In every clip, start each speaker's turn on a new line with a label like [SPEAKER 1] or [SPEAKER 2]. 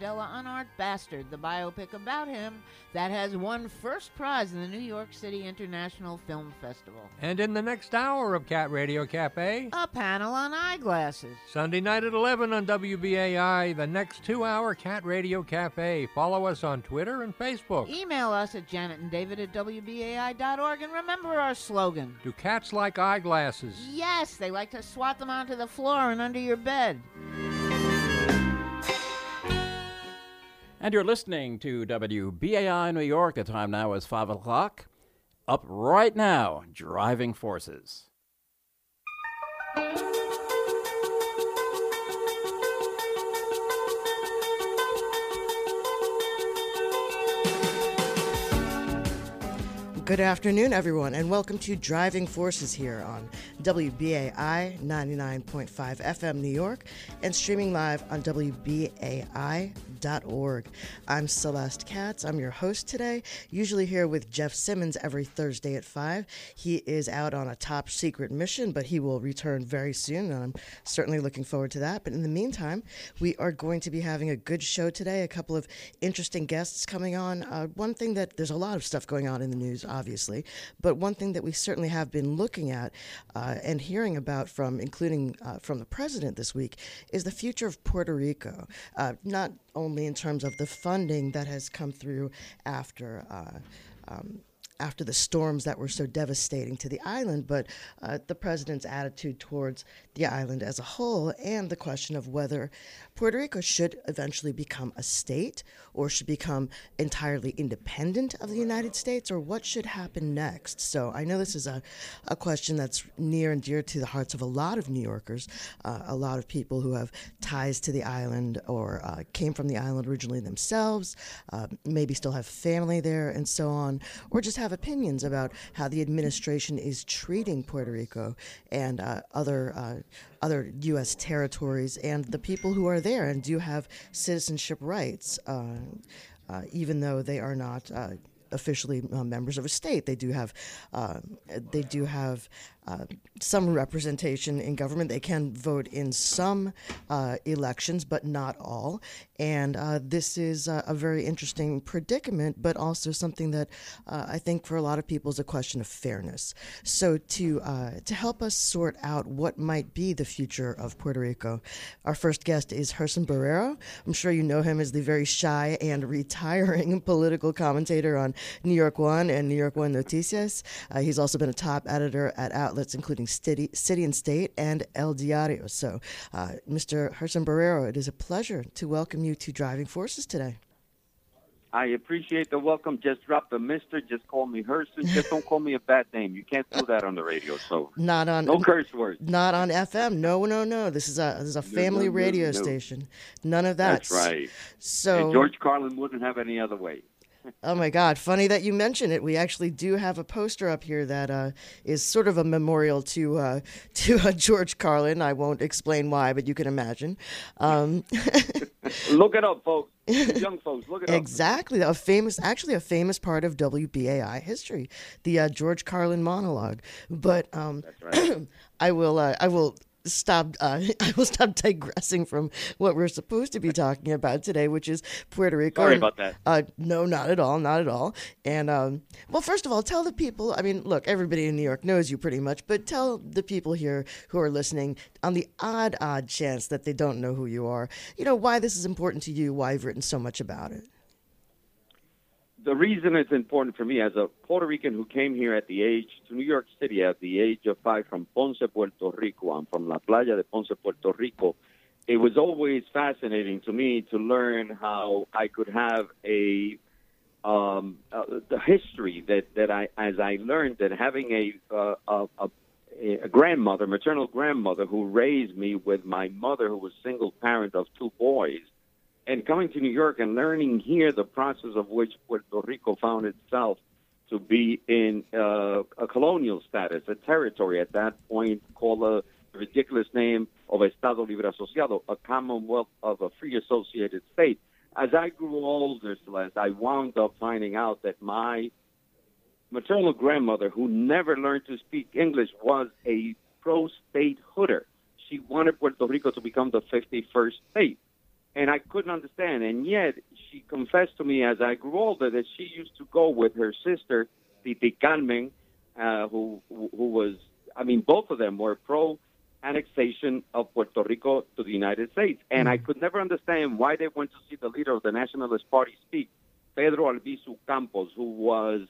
[SPEAKER 1] Mandela Unart Bastard, the biopic about him that has won first prize in the New York City International Film Festival.
[SPEAKER 2] And in the next hour of Cat Radio Cafe,
[SPEAKER 1] a panel on eyeglasses.
[SPEAKER 2] Sunday night at 11 on WBAI, the next two hour Cat Radio Cafe. Follow us on Twitter and Facebook.
[SPEAKER 1] Email us at Janet and David at WBAI.org and remember our slogan
[SPEAKER 2] Do cats like eyeglasses?
[SPEAKER 1] Yes, they like to swat them onto the floor and under your bed.
[SPEAKER 3] And you're listening to WBAI New York. The time now is 5 o'clock. Up right now, Driving Forces.
[SPEAKER 4] Good afternoon, everyone, and welcome to Driving Forces here on WBAI 99.5 FM New York and streaming live on WBAI.org. I'm Celeste Katz. I'm your host today, usually here with Jeff Simmons every Thursday at 5. He is out on a top secret mission, but he will return very soon, and I'm certainly looking forward to that. But in the meantime, we are going to be having a good show today, a couple of interesting guests coming on. Uh, one thing that there's a lot of stuff going on in the news, obviously. But one thing that we certainly have been looking at uh, and hearing about from, including uh, from the president this week, is the future of Puerto Rico. Uh, not only in terms of the funding that has come through after. Uh, um, after the storms that were so devastating to the island, but uh, the president's attitude towards the island as a whole, and the question of whether Puerto Rico should eventually become a state or should become entirely independent of the United States, or what should happen next. So I know this is a, a question that's near and dear to the hearts of a lot of New Yorkers, uh, a lot of people who have ties to the island or uh, came from the island originally themselves, uh, maybe still have family there, and so on, or just have opinions about how the administration is treating Puerto Rico and uh, other uh, other U.S. territories and the people who are there and do have citizenship rights, uh, uh, even though they are not uh, officially uh, members of a state. They do have uh, they do have uh, some representation in government. They can vote in some uh, elections, but not all. And uh, this is a very interesting predicament, but also something that uh, I think for a lot of people is a question of fairness. So to to help us sort out what might be the future of Puerto Rico, our first guest is Gerson Borrero. I'm sure you know him as the very shy and retiring political commentator on New York One and New York One Noticias. Uh, he's also been a top editor at outlets including City, City and State and El Diario. So, uh, Mr. Gerson Borrero, it is a pleasure to welcome you to Driving Forces today.
[SPEAKER 5] I appreciate the welcome. Just drop the Mister. Just call me Gerson. Just don't call me a bad name. You can't do that on the radio. So
[SPEAKER 4] not on
[SPEAKER 5] no curse words.
[SPEAKER 4] Not on FM. No, no, no. This is a this is a family no, no, radio no, station. None of that.
[SPEAKER 5] That's right.
[SPEAKER 4] So
[SPEAKER 5] and George Carlin wouldn't have any other way
[SPEAKER 4] oh my God! Funny that you mention it. We actually do have a poster up here that uh, is sort of a memorial to uh, to uh, George Carlin. I won't explain why, but you can imagine. Um,
[SPEAKER 5] look it up, folks. Young folks, look it
[SPEAKER 4] up. Exactly, a famous, actually a famous part of WBAI history, the uh, George Carlin monologue. But um,
[SPEAKER 5] right.
[SPEAKER 4] I will, uh, I will stop uh, I will stop digressing from what we're supposed to be talking about today, which is Puerto Rico.
[SPEAKER 5] Sorry about that.
[SPEAKER 4] Uh, no, not at all, not at all. And um, well, first of all, tell the people. I mean, look, everybody in New York knows you pretty much, but tell the people here who are listening, on the odd, odd chance that they don't know who you are, you know, why this is important to you, why you've written so much about it
[SPEAKER 5] the reason it's important for me as a Puerto Rican who came here at the age to New York City at the age of five from Ponce, Puerto Rico. I'm from La Playa de Ponce, Puerto Rico. It was always fascinating to me to learn how I could have a um, uh, the history that that I as I learned that having a, uh, a, a a grandmother, maternal grandmother, who raised me with my mother, who was single parent of two boys and coming to New York and learning here the process of which Puerto Rico found itself to be in uh, a colonial status, a territory at that point called a ridiculous name of Estado Libre Asociado, a commonwealth of a free associated state. As I grew older, Celeste, I wound up finding out that my maternal grandmother, who never learned to speak English, was a pro-state hooder. She wanted Puerto Rico to become the 51st state. And I couldn't understand. And yet, she confessed to me as I grew older that she used to go with her sister, Titi Carmen, uh, who who was, I mean, both of them were pro annexation of Puerto Rico to the United States. And I could never understand why they went to see the leader of the Nationalist Party speak, Pedro Albizu Campos, who was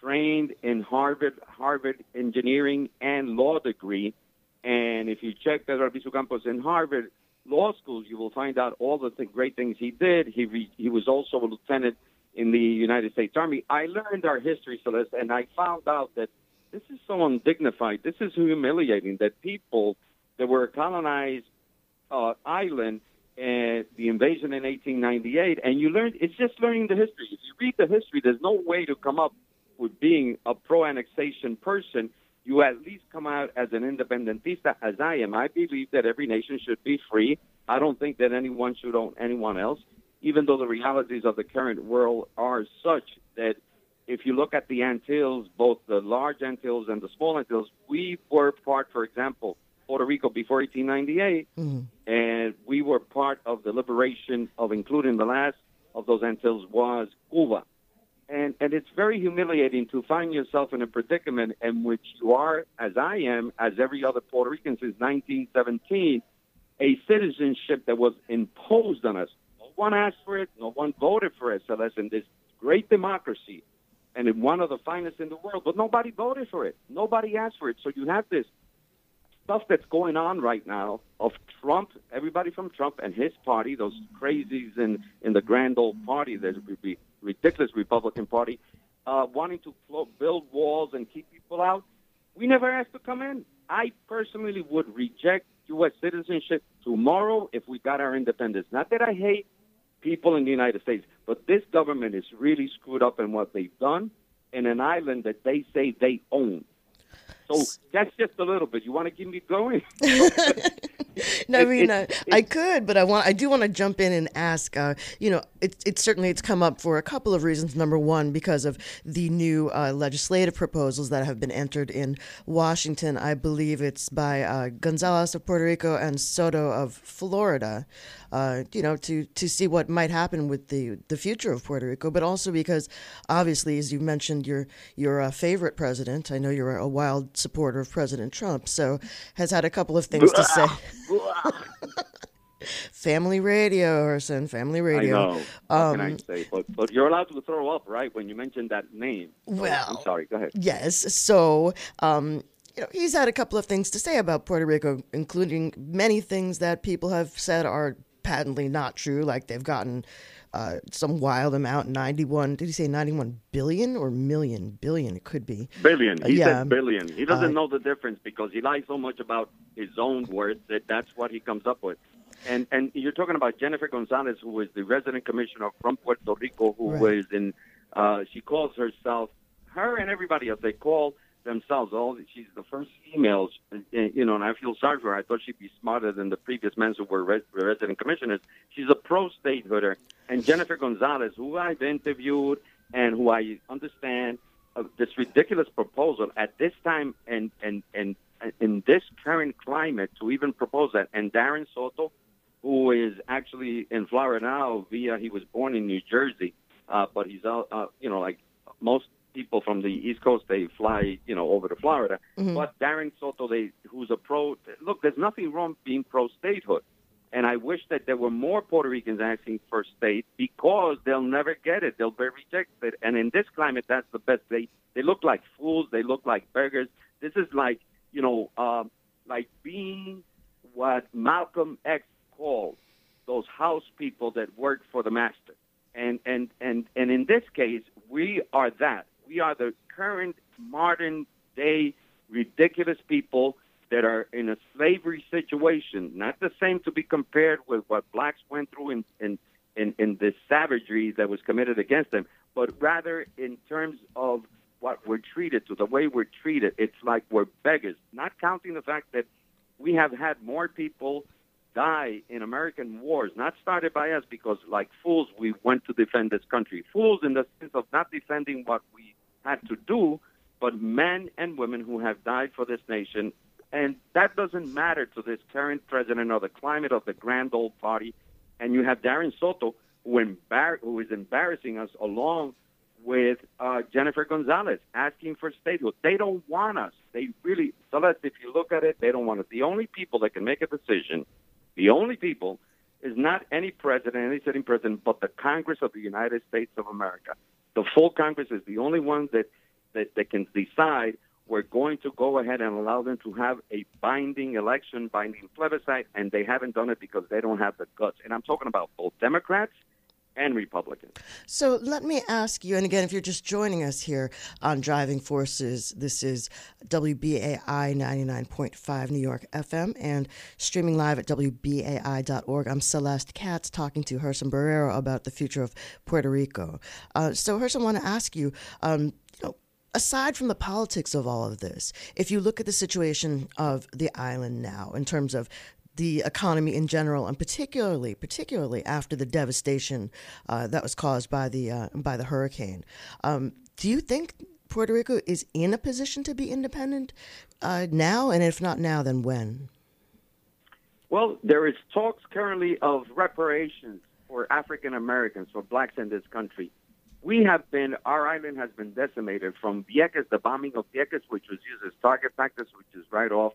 [SPEAKER 5] trained in Harvard, Harvard engineering and law degree. And if you check Pedro Albizu Campos in Harvard law schools, you will find out all the th- great things he did. He re- he was also a lieutenant in the United States Army. I learned our history, Celeste, and I found out that this is so undignified. This is humiliating that people that were colonized uh, island and the invasion in 1898, and you learn it's just learning the history. If you read the history, there's no way to come up with being a pro-annexation person. You at least come out as an independentista, as I am. I believe that every nation should be free. I don't think that anyone should own anyone else, even though the realities of the current world are such that if you look at the Antilles, both the large Antilles and the small Antilles, we were part, for example, Puerto Rico before 1898, mm-hmm. and we were part of the liberation of including the last of those Antilles was Cuba. And, and it's very humiliating to find yourself in a predicament in which you are, as I am, as every other Puerto Rican since 1917, a citizenship that was imposed on us. No one asked for it, no one voted for it. So that's in this great democracy and in one of the finest in the world, but nobody voted for it. Nobody asked for it. So you have this stuff that's going on right now of Trump, everybody from Trump and his party, those crazies in, in the grand old party, the re- ridiculous Republican Party, uh, wanting to flo- build walls and keep people out. We never asked to come in. I personally would reject U.S. citizenship tomorrow if we got our independence. Not that I hate people in the United States, but this government is really screwed up in what they've done in an island that they say they own. So that's just a little bit. You want to keep me going?
[SPEAKER 4] No, I
[SPEAKER 5] It-
[SPEAKER 4] mean,
[SPEAKER 5] it-
[SPEAKER 4] I, I could, but I want, I do want to jump in and ask. Uh, you know, it's it's certainly it's come up for a couple of reasons. Number one, because of the new uh, legislative proposals that have been entered in Washington. I believe it's by uh, Gonzalez of Puerto Rico and Soto of Florida. Uh, you know, to to see what might happen with the the future of Puerto Rico, but also because obviously, as you mentioned, your your uh, favorite president. I know you're a wild supporter of President Trump, so has had a couple of things to say. Family radio, Gerson. Family
[SPEAKER 5] I
[SPEAKER 4] radio.
[SPEAKER 5] know. What can I
[SPEAKER 4] Um,
[SPEAKER 5] say? But but you're allowed to throw up, right? When you mentioned that name.
[SPEAKER 4] Well-
[SPEAKER 5] I'm sorry. Go ahead.
[SPEAKER 4] Yes. So, um, you know, he's had a couple of things to say about Puerto Rico, including many things that people have said are patently not true, like they've gotten uh, some wild amount 91 did he say 91 billion or million billion it could be
[SPEAKER 5] Billion. He
[SPEAKER 4] yeah.
[SPEAKER 5] said billion. He doesn't
[SPEAKER 4] Uh,
[SPEAKER 5] know the difference because he lies so much about his own words that that's what he comes up with. And and you're talking about Jennifer Gonzalez, who is the resident commissioner from Puerto Rico, who
[SPEAKER 4] Right.
[SPEAKER 5] was in. Uh, she calls herself, her and everybody else. They call themselves all. She's the first female, uh, you know, and I feel sorry for her. I thought she'd be smarter than the previous men who were res- resident commissioners. She's a pro statehooder, and Jennifer Gonzalez, who I've interviewed and who I understand uh, this ridiculous proposal at this time and and and in this current climate to even propose that. And Darren Soto, who is actually in Florida now, via he was born in New Jersey, uh, but he's out, uh, you know, like most people from the East Coast, they fly, you know, over to Florida. But Darren Soto, they who's a pro. Look, there's nothing wrong being pro statehood. And I wish that there were more Puerto Ricans asking for state because they'll never get it. They'll be rejected. And in this climate, that's the best. They they look like fools. They look like beggars. This is like you know, um, like being what Malcolm X called those house people that work for the master. And and and and in this case, we are that. We are the current modern day ridiculous people that are in a slavery situation, not the same to be compared with what blacks went through in, in, in, in the savagery that was committed against them, but rather in terms of what we're treated to, the way we're treated. It's like we're beggars, not counting the fact that we have had more people die in American wars, not started by us because, like fools, we went to defend this country. Fools in the sense of not defending what we had to do, but men and women who have died for this nation. And that doesn't matter to this current president or the climate of the grand old party. and you have Darren Soto, who, embar- who is embarrassing us along with uh, Jennifer Gonzalez, asking for statehood. They don't want us. They really, Celeste, if you look at it, they don't want us. The only people that can make a decision, the only people, is not any president, any sitting president, but the Congress of the United States of America. The full Congress is the only one that, that, that can decide we're going to go ahead and allow them to have a binding election, binding plebiscite, and they haven't done it because they don't have the guts. And I'm talking about both Democrats and Republicans.
[SPEAKER 4] So let me ask you, and again, if you're just joining us here on Driving Forces, this is WBAI 99.5 New York FM and streaming live at WBAI.org. I'm Celeste Katz talking to Gerson Borrero about the future of Puerto Rico. Uh, so, Gerson, I want to ask you, um, you know, aside from the politics of all of this, if you look at the situation of the island now in terms of the economy in general, and particularly, particularly after the devastation uh, that was caused by the uh, by the hurricane, um, do you think Puerto Rico is in a position to be independent uh, now? And if not now, then when?
[SPEAKER 5] Well, there is talks currently of reparations for African Americans, for blacks in this country. We have been, our island has been decimated from Vieques, the bombing of Vieques, which was used as target practice, which is right off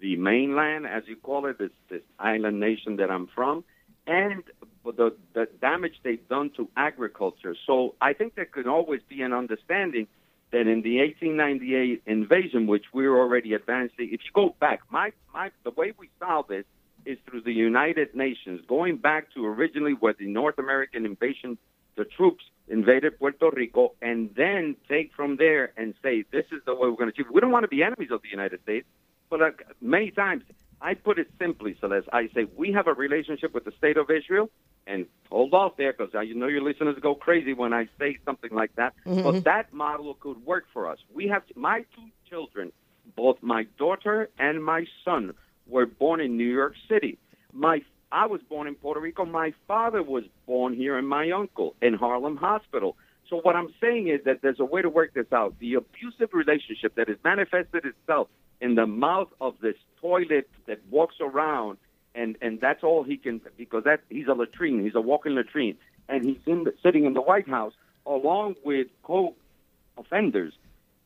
[SPEAKER 5] the mainland, as you call it, this, this island nation that I'm from, and the, the damage they've done to agriculture. So I think there could always be an understanding that in the 1898 invasion, which we're already advancing, if you go back, my, my, the way we solve this is through the United Nations, going back to originally where the North American invasion, the troops invaded Puerto Rico, and then take from there and say, this is the way we're going to achieve. We don't want to be enemies of the United States, but uh, many times I put it simply, Celeste. I say we have a relationship with the state of Israel, and hold off there because I you know your listeners go crazy when I say something like that. Mm-hmm. But that model could work for us. We have my two children, both my daughter and my son, were born in New York City. My I was born in Puerto Rico. My father was born here, and my uncle in Harlem Hospital. So what I'm saying is that there's a way to work this out. The abusive relationship that has manifested itself in the mouth of this toilet that walks around, and and that's all he can because that he's a latrine, he's a walking latrine, and he's in the, sitting in the White House along with co-offenders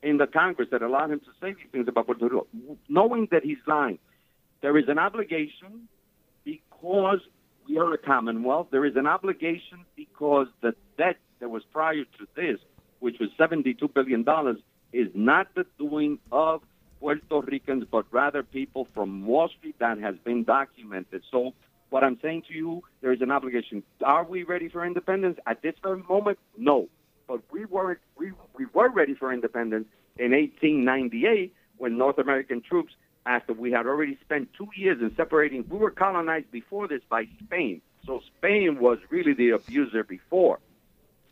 [SPEAKER 5] in the Congress that allow him to say these things about Puerto Rico, knowing that he's lying. There is an obligation because we are a Commonwealth. There is an obligation because the debt that was prior to this, which was $72 billion, is not the doing of Puerto Ricans, but rather people from Wall Street that has been documented. So what I'm saying to you, there is an obligation. Are we ready for independence at this very moment? No, but we were we we were ready for independence in 1898 when North American troops, after we had already spent two years in separating, we were colonized before this by Spain. So Spain was really the abuser before.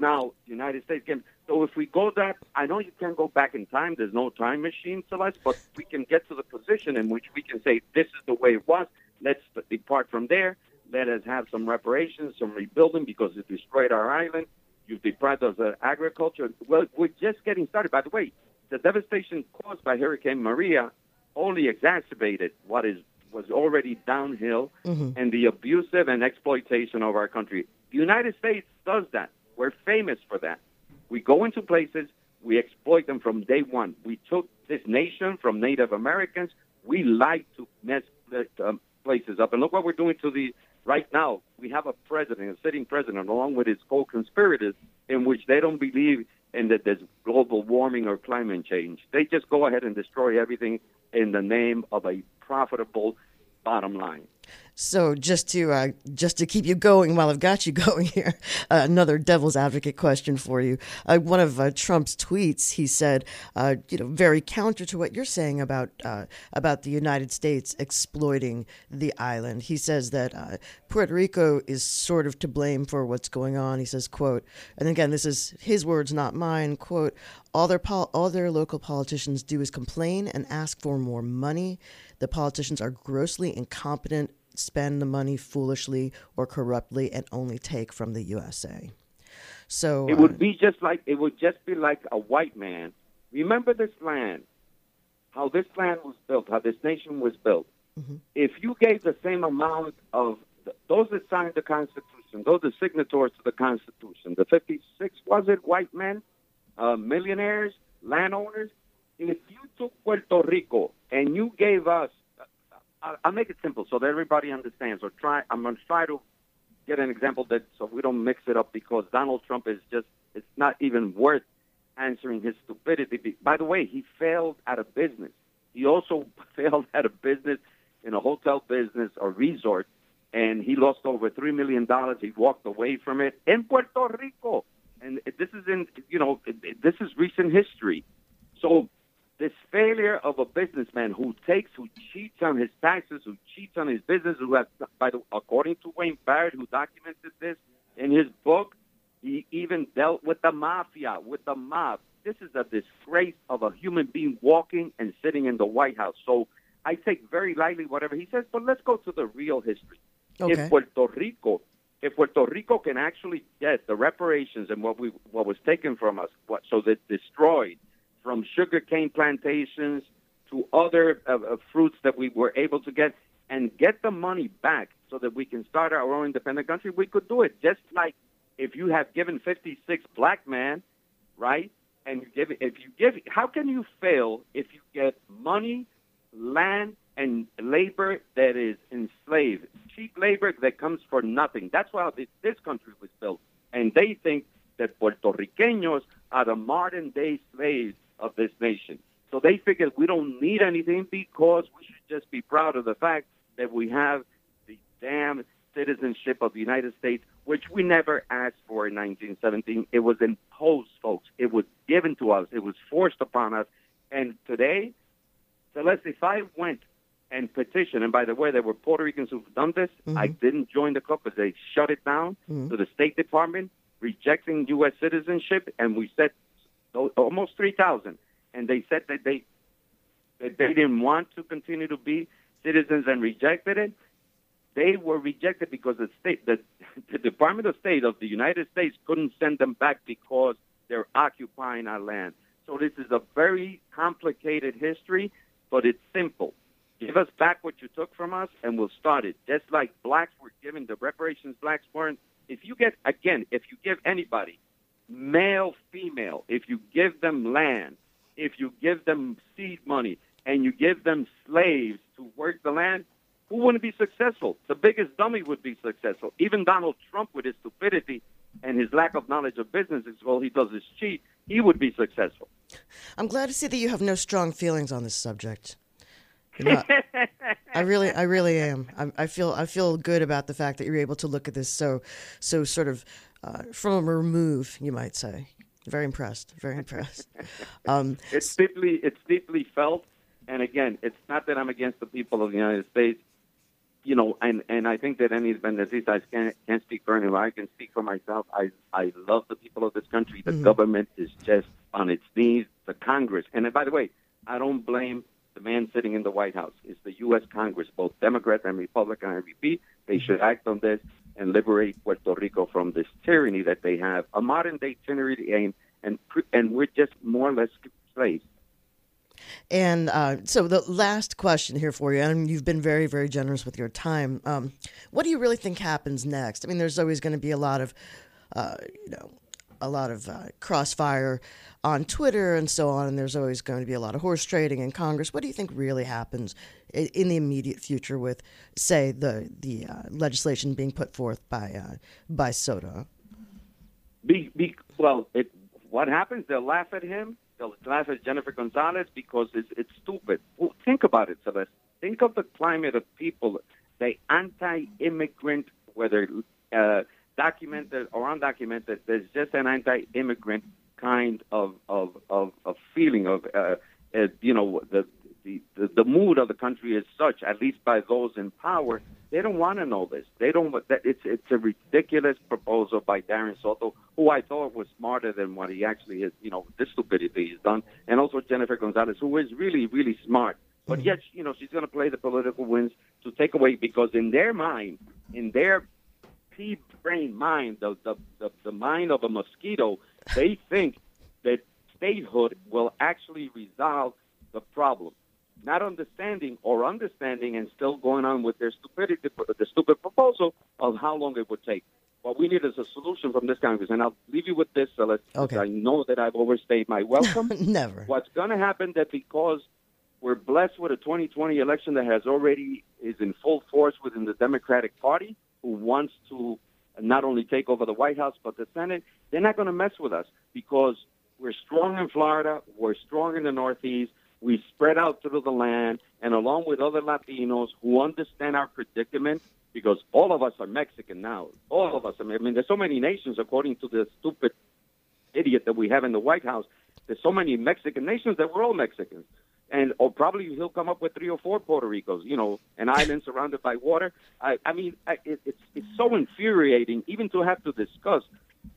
[SPEAKER 5] Now, the United States came. So if we go that, I know you can't go back in time. There's no time machine, Celeste, but we can get to the position in which we can say, this is the way it was. Let's depart from there. Let us have some reparations, some rebuilding because it destroyed our island. You've deprived us of agriculture. Well, we're just getting started. By the way, the devastation caused by Hurricane Maria only exacerbated what is was already downhill mm-hmm. and the abusive and exploitation of our country. The United States does that. We're famous for that. We go into places, we exploit them from day one. We took this nation from Native Americans. We like to mess um, places up. And look what we're doing to the right now. We have a president, a sitting president, along with his co-conspirators, in which they don't believe in that there's global warming or climate change. They just go ahead and destroy everything in the name of a profitable bottom line.
[SPEAKER 4] So just to uh, just to keep you going while I've got you going here, uh, another devil's advocate question for you. Uh, one of uh, Trump's tweets, he said, uh, you know, very counter to what you're saying about uh, about the United States exploiting the island. He says that Puerto Rico is sort of to blame for what's going on. He says, "quote," and again, this is his words, not mine. "Quote: All their pol- all their local politicians do is complain and ask for more money. The politicians are grossly incompetent." Spend the money foolishly or corruptly and only take from the USA. So
[SPEAKER 5] it would uh, be just like it would just be like a white man. Remember this land, how this land was built, how this nation was built. Mm-hmm. If you gave the same amount of th- those that signed the Constitution, those are signatories to the Constitution, the 56, was it, white men, uh, millionaires, landowners, if you took Puerto Rico and you gave us, I'll make it simple so that everybody understands, or try, I'm going to try to get an example that so we don't mix it up because Donald Trump is just, it's not even worth answering his stupidity. By the way, he failed at a business. He also failed at a business in a hotel business or resort, and he lost over three million dollars. He walked away from it in Puerto Rico, and this is in you know this is recent history. So this failure of a businessman who takes, who cheats on his taxes, who cheats on his business, who has, by the, according to Wayne Barrett, who documented this in his book, he even dealt with the mafia, with the mob. This is a disgrace of a human being walking and sitting in the White House. So I take very lightly whatever he says, but let's go to the real history.
[SPEAKER 4] Okay.
[SPEAKER 5] If Puerto Rico, if Puerto Rico can actually get the reparations and what we what was taken from us, what so that destroyed from sugarcane plantations to other uh, uh, fruits that we were able to get, and get the money back so that we can start our own independent country, we could do it. Just like if you have given 56 black men, right? And you give if you give, how can you fail if you get money, land, and labor that is enslaved, cheap labor that comes for nothing? That's why this, this country was built, and they think that Puerto Ricanos are the modern day slaves of this nation. So they figured we don't need anything because we should just be proud of the fact that we have the damn citizenship of the United States, which we never asked for in 1917. It was imposed, folks. It was given to us. It was forced upon us. And today, so let's—if I went and petitioned, and by the way, there were Puerto Ricans who've done this.
[SPEAKER 4] Mm-hmm.
[SPEAKER 5] I didn't join the club because they shut it down to the State Department, rejecting U.S. citizenship, and we said almost 3,000. And they said that they that they didn't want to continue to be citizens and rejected it. They were rejected because the state, the, the Department of State of the United States couldn't send them back because they're occupying our land. So this is a very complicated history, but it's simple. Give us back what you took from us, and we'll start it. Just like blacks were given the reparations blacks weren't. If you get again, if you give anybody male, female, if you give them land, if you give them seed money, and you give them slaves to work the land, who wouldn't be successful? The biggest dummy would be successful. Even Donald Trump, with his stupidity and his lack of knowledge of business, all he does is cheat, he would be successful.
[SPEAKER 4] I'm glad to see that you have no strong feelings on this subject. You know, I really, I really am. I, I feel, I feel good about the fact that you're able to look at this so, so sort of uh, from a remove, you might say. Very impressed. Very impressed. Um,
[SPEAKER 5] It's deeply, it's deeply felt. And again, it's not that I'm against the people of the United States. You know, and, and I think that any independentistas can't, can't speak for anyone. I can speak for myself. I, I love the people of this country. The government is just on its knees. The Congress, and by the way, I don't blame the man sitting in the White House. It's the U.S. Congress, both Democrat and Republican. I repeat, they should act on this and liberate Puerto Rico from this tyranny that they have, a modern day tyranny, and and and we're just more or less slaves.
[SPEAKER 4] And uh, so the last question here for you, and you've been very, very generous with your time. Um, what do you really think happens next? I mean, there's always going to be a lot of, uh, you know, a lot of uh, crossfire on Twitter and so on, and there's always going to be a lot of horse trading in Congress. What do you think really happens in, in the immediate future with, say, the the uh, legislation being put forth by uh, by Soto?
[SPEAKER 5] Be, be, well, it, what happens? They'll laugh at him. They'll laugh at Jennifer Gonzalez because it's, it's stupid. Well, think about it, Celeste. Think of the climate of people, the anti-immigrant, whether uh, documented or undocumented. There's just an anti-immigrant kind of of of, of feeling of uh, uh, you know the, the the mood of the country is such, at least by those in power, they don't want to know this. They don't. That it's it's a ridiculous proposal by Darren Soto, who I thought was smarter than what he actually is. You know, this stupidity he's done, and also Jennifer Gonzalez, who is really really smart. But yet, you know, she's going to play the political winds to take away because in their mind, in their pea brain mind, the, the the the mind of a mosquito, they think that statehood will actually resolve the problem. not understanding or understanding and still going on with their stupidity, the stupid proposal of how long it would take. What we need is a solution from this Congress. And I'll leave you with this, Celeste.
[SPEAKER 4] Okay.
[SPEAKER 5] I know that I've overstayed my welcome.
[SPEAKER 4] Never.
[SPEAKER 5] What's going to happen that because we're blessed with a 2020 election that has already is in full force within the Democratic Party, who wants to not only take over the White House but the Senate, they're not going to mess with us because we're strong in Florida, we're strong in the Northeast, we spread out through the land, and along with other Latinos who understand our predicament, because all of us are Mexican now. All of us. I mean, there's so many nations, according to the stupid idiot that we have in the White House. There's so many Mexican nations that we're all Mexicans. And or probably he'll come up with three or four Puerto Ricos, you know, an island surrounded by water. I, I mean, I, it, it's it's so infuriating even to have to discuss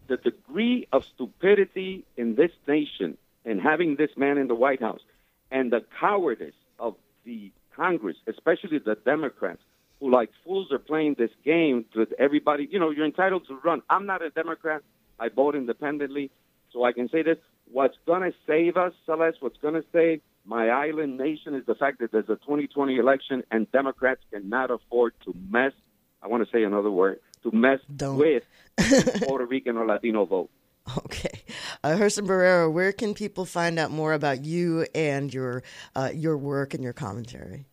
[SPEAKER 5] the degree of stupidity in this nation and having this man in the White House and the cowardice of the Congress, especially the Democrats, who like fools are playing this game with everybody. You know, you're entitled to run. I'm not a Democrat. I vote independently, so I can say this. What's going to save us, Celeste? What's going to save my island nation is the fact that there's a 2020 election and Democrats cannot afford to mess. I want to say another word to mess
[SPEAKER 4] Don't.
[SPEAKER 5] with Puerto Rican or Latino vote.
[SPEAKER 4] Okay, uh, Gerson Borrero, where can people find out more about you and your uh, your work and your commentary?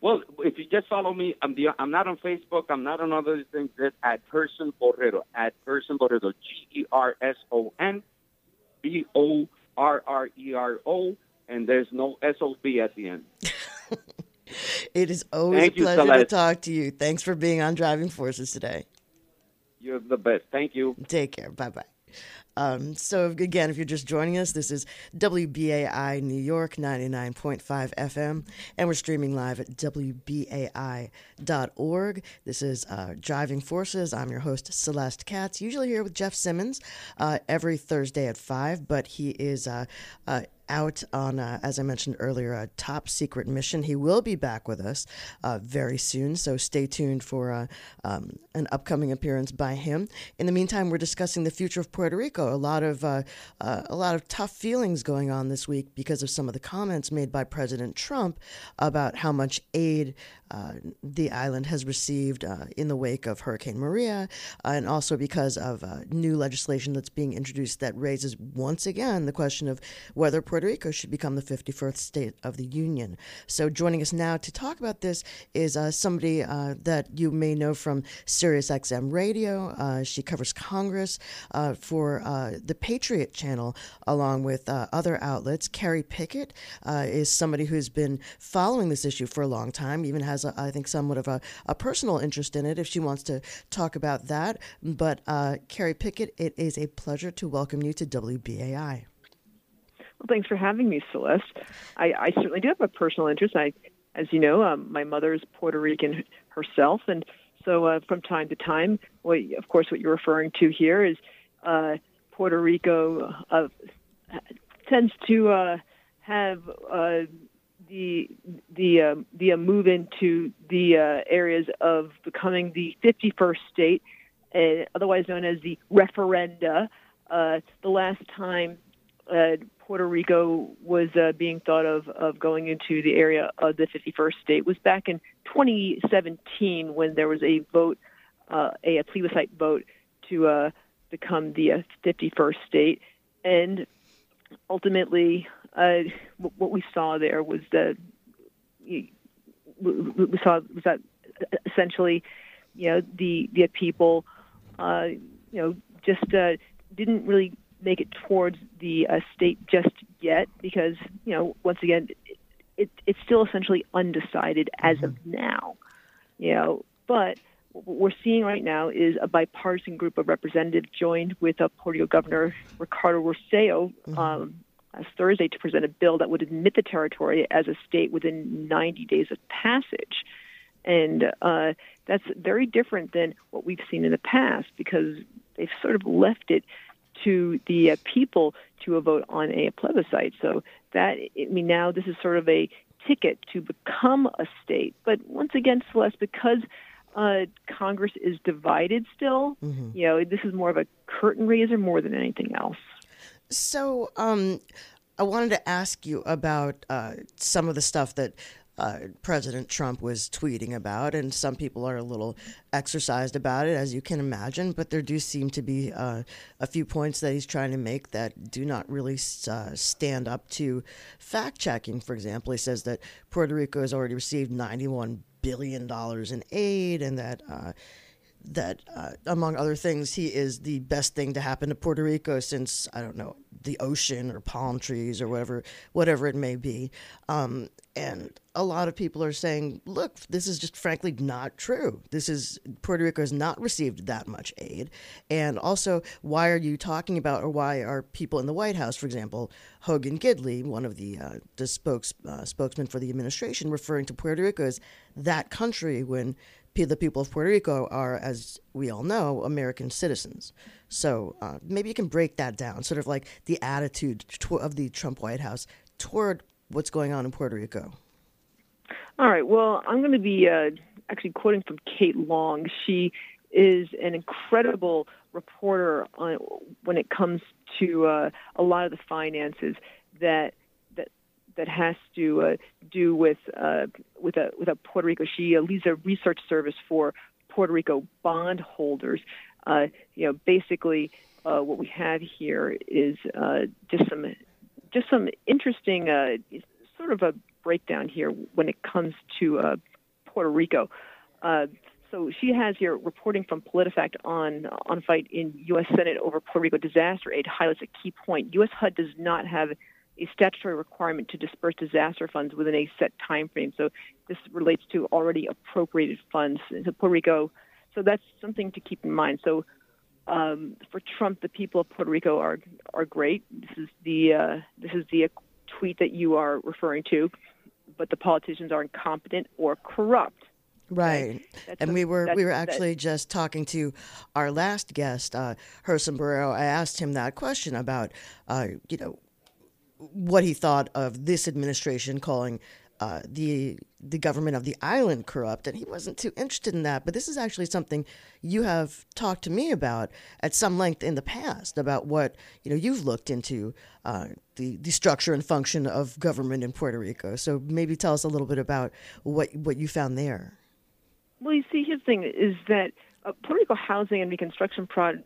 [SPEAKER 5] Well, if you just follow me, I'm the I'm not on Facebook. I'm not on other things. Just at Gerson Borrero. At Gerson Borrero. G E And there's no S O B at the end.
[SPEAKER 4] It is always
[SPEAKER 5] Thank
[SPEAKER 4] a
[SPEAKER 5] you,
[SPEAKER 4] pleasure to talk to you. Thanks for being on Driving Forces today.
[SPEAKER 5] You're the best. Thank you.
[SPEAKER 4] Take care. Bye bye. Um, so, again, if you're just joining us, this is WBAI New York 99.5 FM, and we're streaming live at WBAI.org. This is uh, Driving Forces. I'm your host, Celeste Katz, usually here with Jeff Simmons uh, every Thursday at 5, but he is uh, uh, out on, uh, as I mentioned earlier, a top secret mission. He will be back with us uh, very soon, so stay tuned for uh, um, an upcoming appearance by him. In the meantime, we're discussing the future of Puerto Rico. A lot of uh, uh, a lot of tough feelings going on this week because of some of the comments made by President Trump about how much aid uh, the island has received uh, in the wake of Hurricane Maria, uh, and also because of uh, new legislation that's being introduced that raises once again the question of whether Puerto Rico should become the 51st state of the Union. So, joining us now to talk about this is uh, somebody uh, that you may know from Sirius XM Radio. She covers Congress for the Patriot Channel, along with other outlets. Kerry Picket is somebody who's been following this issue for a long time, even has, a, I think, somewhat of a, a personal interest in it if she wants to talk about that. But, uh, Kerry Picket, it is a pleasure to welcome you to WBAI.
[SPEAKER 6] Well, thanks for having me, Celeste. I, I certainly do have a personal interest. I, as you know, um, my mother is Puerto Rican herself, and so uh, from time to time, well, of course, what you're referring to here is uh, Puerto Rico uh, tends to uh, have uh, the the uh, the uh, move into the uh, areas of becoming the 51st state, uh, otherwise known as the referenda. Uh, the last time uh, Puerto Rico was uh, being thought of of going into the area of the 51st state was back in 2017 when there was a vote, a, a plebiscite vote to become the uh, 51st state, and ultimately, uh, what we saw there was that we saw was that essentially, you know, the the people, uh, you know, just uh, didn't really make it towards the uh, state just yet because you know once again it, it, it's still essentially undecided as of now you know. But what we're seeing right now is a bipartisan group of representatives joined with a Puerto Rico Governor Ricardo Rosselló um, last Thursday to present a bill that would admit the territory as a state within 90 days of passage. And uh, that's very different than what we've seen in the past because they've sort of left it to the uh, people to a vote on a plebiscite. So that I mean now this is sort of a ticket to become a state. But once again, Celeste, because uh, Congress is divided still, you know, this is more of a curtain raiser more than anything else.
[SPEAKER 4] So, um, I wanted to ask you about uh, some of the stuff that uh, President Trump was tweeting about, and some people are a little exercised about it, as you can imagine. But there do seem to be uh, a few points that he's trying to make that do not really uh, stand up to fact checking. For example, he says that Puerto Rico has already received $91 billion in aid, and that uh, that, uh, among other things, he is the best thing to happen to Puerto Rico since I don't know the ocean or palm trees or whatever, whatever it may be. Um, and a lot of people are saying, "Look, this is just frankly not true. This is Puerto Rico has not received that much aid." And also, why are you talking about, or why are people in the White House, for example, Hogan Gidley, one of the uh, the spokes uh, spokesman for the administration, referring to Puerto Rico as that country when the people of Puerto Rico are, as we all know, American citizens. So uh, maybe you can break that down, sort of like the attitude of the Trump White House toward what's going on in Puerto Rico.
[SPEAKER 6] All right. Well, I'm going to be uh, actually quoting from Kate Long. She is an incredible reporter on, when it comes to uh, a lot of the finances that that has to uh, do with uh, with a with a Puerto Rico. She uh, leads a research service for Puerto Rico bondholders. Uh, you know, basically, uh, what we have here is uh, just some just some interesting uh, sort of a breakdown here when it comes to uh, Puerto Rico. Uh, so she has here reporting from PolitiFact on on fight in U.S. Senate over Puerto Rico disaster aid highlights a key point. U.S. HUD does not have a statutory requirement to disperse disaster funds within a set time frame. So this relates to already appropriated funds to Puerto Rico. So that's something to keep in mind. So um, for Trump, the people of Puerto Rico are are great. This is the uh, this is the tweet that you are referring to, but the politicians are incompetent or corrupt.
[SPEAKER 4] Right, and a, we were we were actually just talking to our last guest, uh, Gerson Borrero. I asked him that question about, uh, you know, what he thought of this administration calling uh, the the government of the island corrupt, and he wasn't too interested in that. But this is actually something you have talked to me about at some length in the past about what you know you've looked into uh, the the structure and function of government in Puerto Rico. So maybe tell us a little bit about what what you found there.
[SPEAKER 6] Well, you see, his thing is that uh, Puerto Rico Housing and Reconstruction Project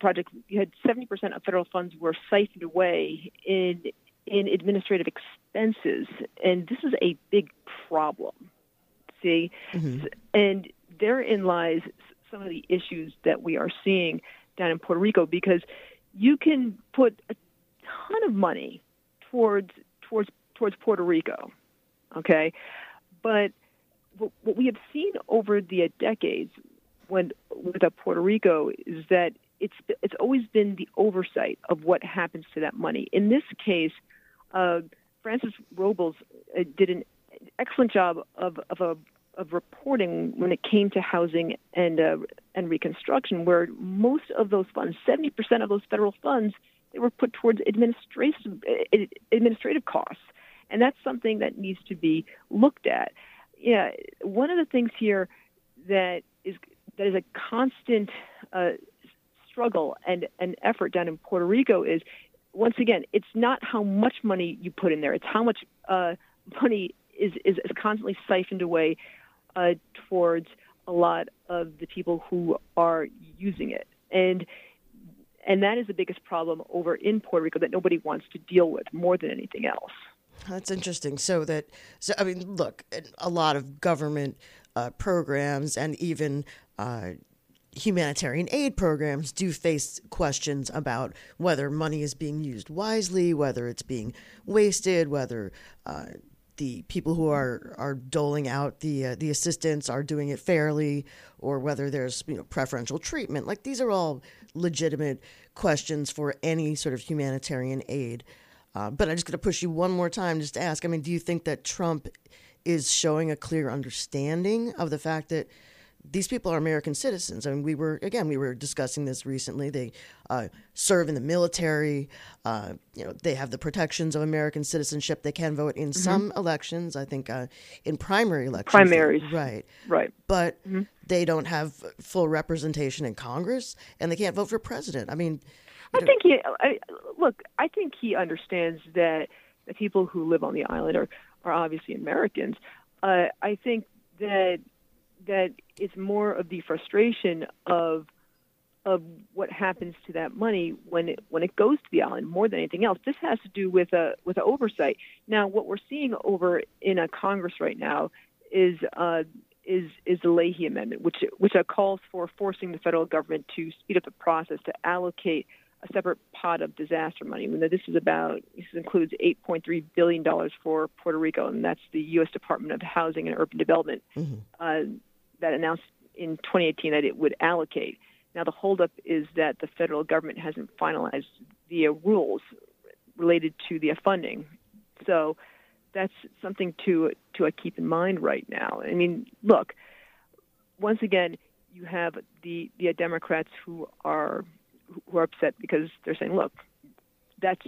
[SPEAKER 6] project, you had 70% of federal funds were siphoned away in in administrative expenses, and this is a big problem. See, mm-hmm. and therein lies some of the issues that we are seeing down in Puerto Rico because you can put a ton of money towards towards towards Puerto Rico, okay, but what we have seen over the decades when with Puerto Rico is that it's it's always been the oversight of what happens to that money. In this case, uh, Frances Robles uh, did an excellent job of of a of reporting when it came to housing and uh, and reconstruction, where most of those funds, seventy percent of those federal funds, they were put towards administrative administrative costs, and that's something that needs to be looked at. Yeah, one of the things here that is that is a constant uh, struggle and an effort down in Puerto Rico is once again, it's not how much money you put in there; it's how much uh, money is, is, is constantly siphoned away uh, towards a lot of the people who are using it, and and that is the biggest problem over in Puerto Rico that nobody wants to deal with more than anything else.
[SPEAKER 4] That's interesting. So that, so I mean, look, a lot of government uh, programs and even uh, humanitarian aid programs do face questions about whether money is being used wisely, whether it's being wasted, whether uh, the people who are are doling out the uh, the assistance are doing it fairly, or whether there's you know preferential treatment. Like these are all legitimate questions for any sort of humanitarian aid. Uh, but I'm just going to push you one more time just to ask. I mean, do you think that Trump is showing a clear understanding of the fact that these people are American citizens, and we were again we were discussing this recently. They uh, serve in the military. Uh, you know, they have the protections of American citizenship. They can vote in some elections. I think uh, in primary elections, they-
[SPEAKER 6] Primaries.
[SPEAKER 4] right?
[SPEAKER 6] Right.
[SPEAKER 4] But they don't have full representation in Congress, and they can't vote for president. I mean,
[SPEAKER 6] I think he. I, look, I think he understands that the people who live on the island are are obviously Americans. Uh, I think that that it's more of the frustration of of what happens to that money when it when it goes to the island more than anything else. This has to do with a with oversight. Now, what we're seeing over in a Congress right now is uh, is is the Leahy Amendment, which which calls for forcing the federal government to speed up the process to allocate a separate pot of disaster money. I mean, this is about this includes 8.3 billion dollars for Puerto Rico, and that's the U.S. Department of Housing and Urban Development uh, that announced in 2018 that it would allocate. Now, the holdup is that the federal government hasn't finalized the uh, rules related to the funding. So that's something to to uh, keep in mind right now. I mean, look, once again, you have the the Democrats who are who are upset because they're saying, look, that's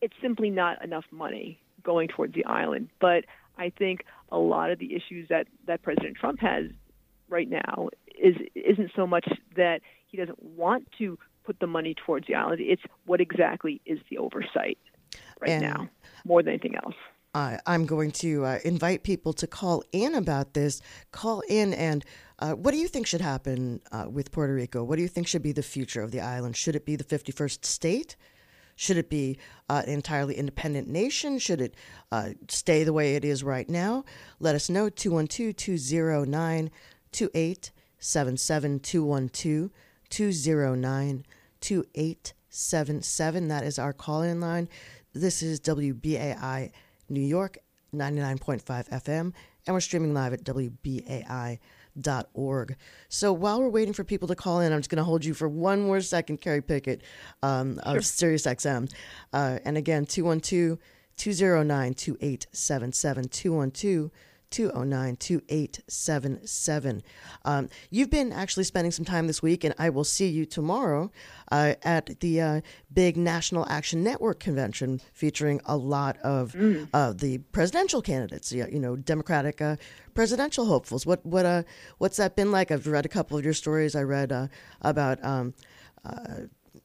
[SPEAKER 6] it's simply not enough money going towards the island. But I think a lot of the issues that that President Trump has right now is isn't so much that he doesn't want to put the money towards the island. It's what exactly is the oversight right
[SPEAKER 4] And-
[SPEAKER 6] now, more than anything else.
[SPEAKER 4] I I'm going to uh, invite people to call in about this. Call in and uh, what do you think should happen uh, with Puerto Rico? What do you think should be the future of the island? Should it be the 51st state? Should it be uh, an entirely independent nation? Should it uh, stay the way it is right now? Let us know 212 209 2877 212 209 2877. That is our call in line. This is WBAI New York 99.5 FM, and we're streaming live at WBAI.org. So while we're waiting for people to call in, I'm just going to hold you for one more second, Kerry Picket um, of SiriusXM. Uh, and again, 212 209 2877 212 209 2877. Um, You've been actually spending some time this week, and I will see you tomorrow uh, at the uh, big National Action Network convention featuring a lot of uh, the presidential candidates, you you know, Democratic uh, presidential hopefuls. What, what, uh, what's that been like? I've read a couple of your stories. I read uh, about um,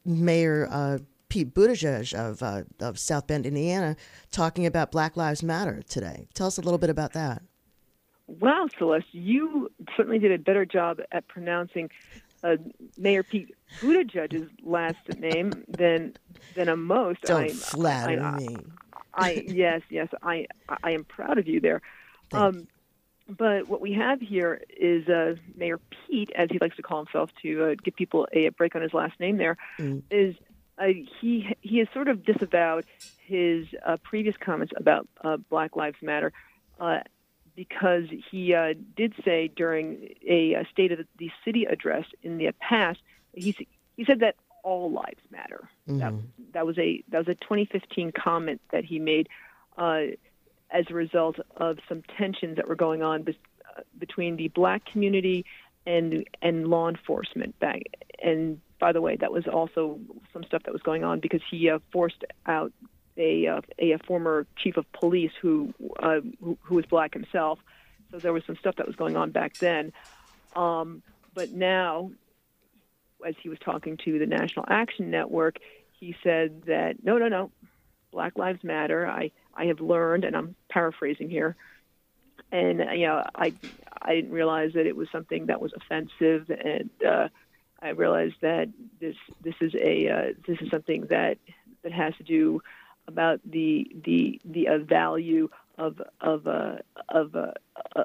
[SPEAKER 4] Mayor uh, Pete Buttigieg of, uh, of South Bend, Indiana, talking about Black Lives Matter today. Tell us a little bit about that.
[SPEAKER 6] Wow, Celeste, you certainly did a better job at pronouncing uh, Mayor Pete Buttigieg's last name than than a most.
[SPEAKER 4] Don't
[SPEAKER 6] I,
[SPEAKER 4] flatter
[SPEAKER 6] I,
[SPEAKER 4] me.
[SPEAKER 6] I yes, yes, I I am proud of you there. Um, but what we have here is uh, Mayor Pete, as he likes to call himself, to uh, give people a break on his last name. There is uh, he he has sort of disavowed his uh, previous comments about uh, Black Lives Matter. Because he uh, did say during a, uh State of the City address in the past, he he said that all lives matter. That, that was a that was a 2015 comment that he made uh, as a result of some tensions that were going on bes- uh, between the black community and and law enforcement back. And by the way, that was also some stuff that was going on because he uh, forced out a, uh, a a former chief of police who, uh, who who was black himself. So there was some stuff that was going on back then. Um, but now, as he was talking to the National Action Network, he said that no, no, no, Black Lives Matter. I I have learned, and I'm paraphrasing here, and uh, you know I I didn't realize that it was something that was offensive, and uh, I realized that this this is a uh, this is something that that has to do about the the the uh, value of of uh, of uh,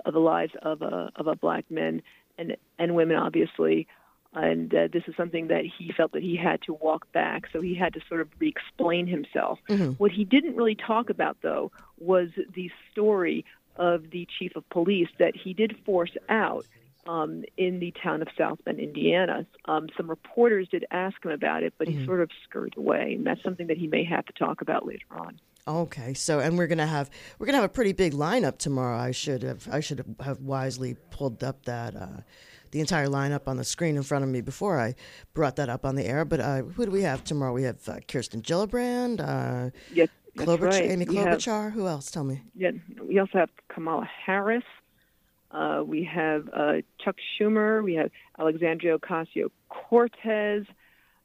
[SPEAKER 6] of the lives of uh, of uh, black men and and women, obviously. And uh, this is something that he felt that he had to walk back, so he had to sort of re-explain himself. What he didn't really talk about, though, was the story of the chief of police that he did force out um, in the town of South Bend, Indiana. Um, some reporters did ask him about it, but he sort of scurried away, and that's something that he may have to talk about later on.
[SPEAKER 4] Okay, so and we're gonna have we're gonna have a pretty big lineup tomorrow. I should have I should have wisely pulled up that uh, the entire lineup on the screen in front of me before I brought that up on the air. But uh, who do we have tomorrow? We have uh, Kirsten Gillibrand, uh,
[SPEAKER 6] Yes,
[SPEAKER 4] Klobuchar,
[SPEAKER 6] right.
[SPEAKER 4] Amy
[SPEAKER 6] We have-
[SPEAKER 4] Klobuchar. Who else? Tell me.
[SPEAKER 6] Yeah, we also have Kamala Harris. Uh, we have uh, Chuck Schumer. We have Alexandria Ocasio Cortez.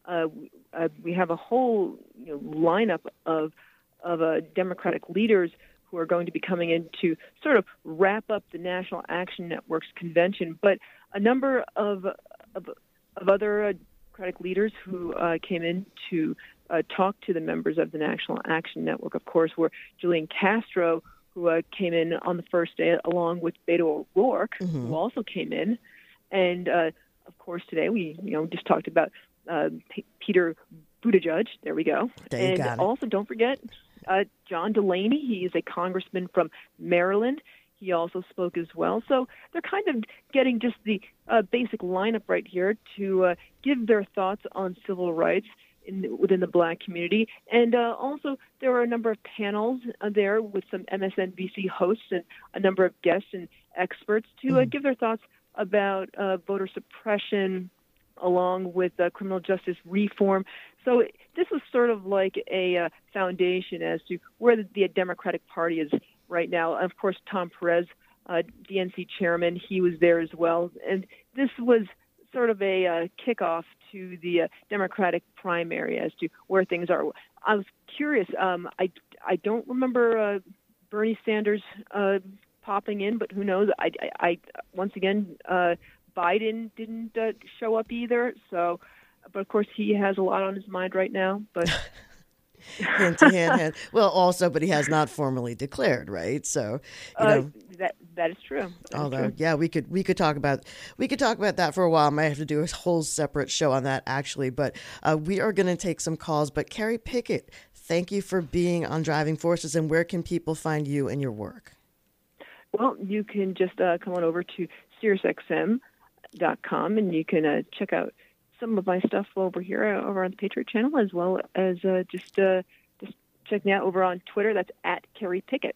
[SPEAKER 6] Uh, we- uh, we have a whole you know, lineup of of uh, Democratic leaders who are going to be coming in to sort of wrap up the National Action Network's convention. But a number of of, of other uh, Democratic leaders who came in to talk to the members of the National Action Network, of course, were Julian Castro, who uh, came in on the first day, along with Beto O'Rourke, who also came in, and uh, of course today we you know just talked about uh, P- Peter Buttigieg. There we go.
[SPEAKER 4] There
[SPEAKER 6] and also don't forget uh, John Delaney. He is a congressman from Maryland. He also spoke as well. So they're kind of getting just the uh, basic lineup right here to uh, give their thoughts on civil rights in, within the black community. And uh, also, there are a number of panels uh, there with some MSNBC hosts and a number of guests and experts to uh, give their thoughts about uh, voter suppression along with uh, criminal justice reform. So this is sort of like a uh, foundation as to where the, the Democratic Party is right now. Of course, Tom Perez, uh, DNC chairman, he was there as well, and this was sort of a uh, kickoff to the uh, Democratic primary as to where things are. I was curious. Um, I I don't remember uh, Bernie Sanders uh, popping in, but who knows? I, I, I once again uh, Biden didn't uh, show up either. So, but of course he has a lot on his mind right now. But
[SPEAKER 4] hand to hand, hand. Well, also, but he has not formally declared, right? So, you
[SPEAKER 6] uh,
[SPEAKER 4] know,
[SPEAKER 6] that that is true. That is
[SPEAKER 4] although
[SPEAKER 6] true.
[SPEAKER 4] yeah, we could we could talk about we could talk about that for a while. I might have to do a whole separate show on that actually, but uh, we are going to take some calls. But Kerry Picket, thank you for being on Driving Forces, and where can people find you and your work?
[SPEAKER 6] Well, you can just uh, come on over to SiriusXM.com and you can uh, check out some of my stuff over here uh, over on the Patriot Channel, as well as uh, just uh, just check me out over on Twitter. That's at Kerry Picket.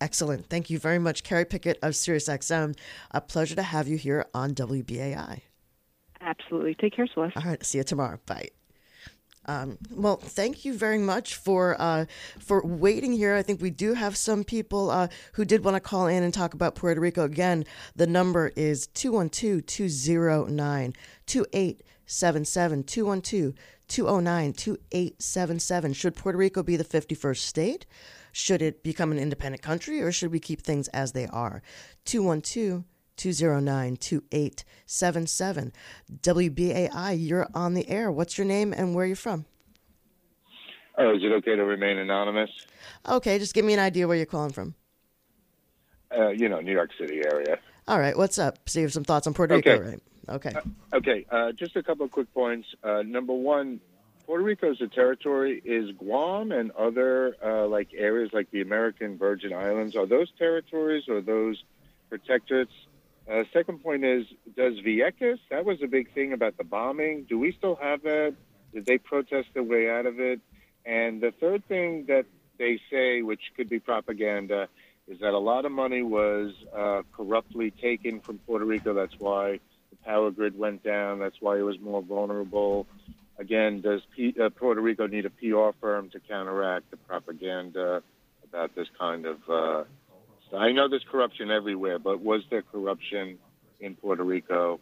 [SPEAKER 4] Excellent. Thank you very much, Kerry Picket of SiriusXM. A pleasure to have you here on WBAI.
[SPEAKER 6] Absolutely. Take care, Celeste.
[SPEAKER 4] All right. See you tomorrow. Bye. Um, well, thank you very much for uh, for waiting here. I think we do have some people uh, who did want to call in and talk about Puerto Rico. Again, the number is 212 209 2877. 212 209 2877. Should Puerto Rico be the 51st state? Should it become an independent country or should we keep things as they are? 212 209 2877. WBAI, you're on the air. What's your name and where are you from?
[SPEAKER 7] Oh, is it okay to remain anonymous?
[SPEAKER 4] Okay, just give me an idea where you're calling from.
[SPEAKER 7] Uh, you know, New York City area.
[SPEAKER 4] All right, what's up? So you have some thoughts on Puerto Rico, right? Okay.
[SPEAKER 7] Okay, uh, just a couple of quick points. Uh, number one, Puerto Rico's a territory. Is Guam and other uh, like areas like the American Virgin Islands are those territories or those protectorates? Uh, second point is, does Vieques? That was a big thing about the bombing. Do we still have that? Did they protest their way out of it? And the third thing that they say, which could be propaganda, is that a lot of money was uh, corruptly taken from Puerto Rico. That's why power grid went down. That's why it was more vulnerable. Again, does P- uh, Puerto Rico need a PR firm to counteract the propaganda about this kind of? Uh, I know there's corruption everywhere, but was there corruption in Puerto Rico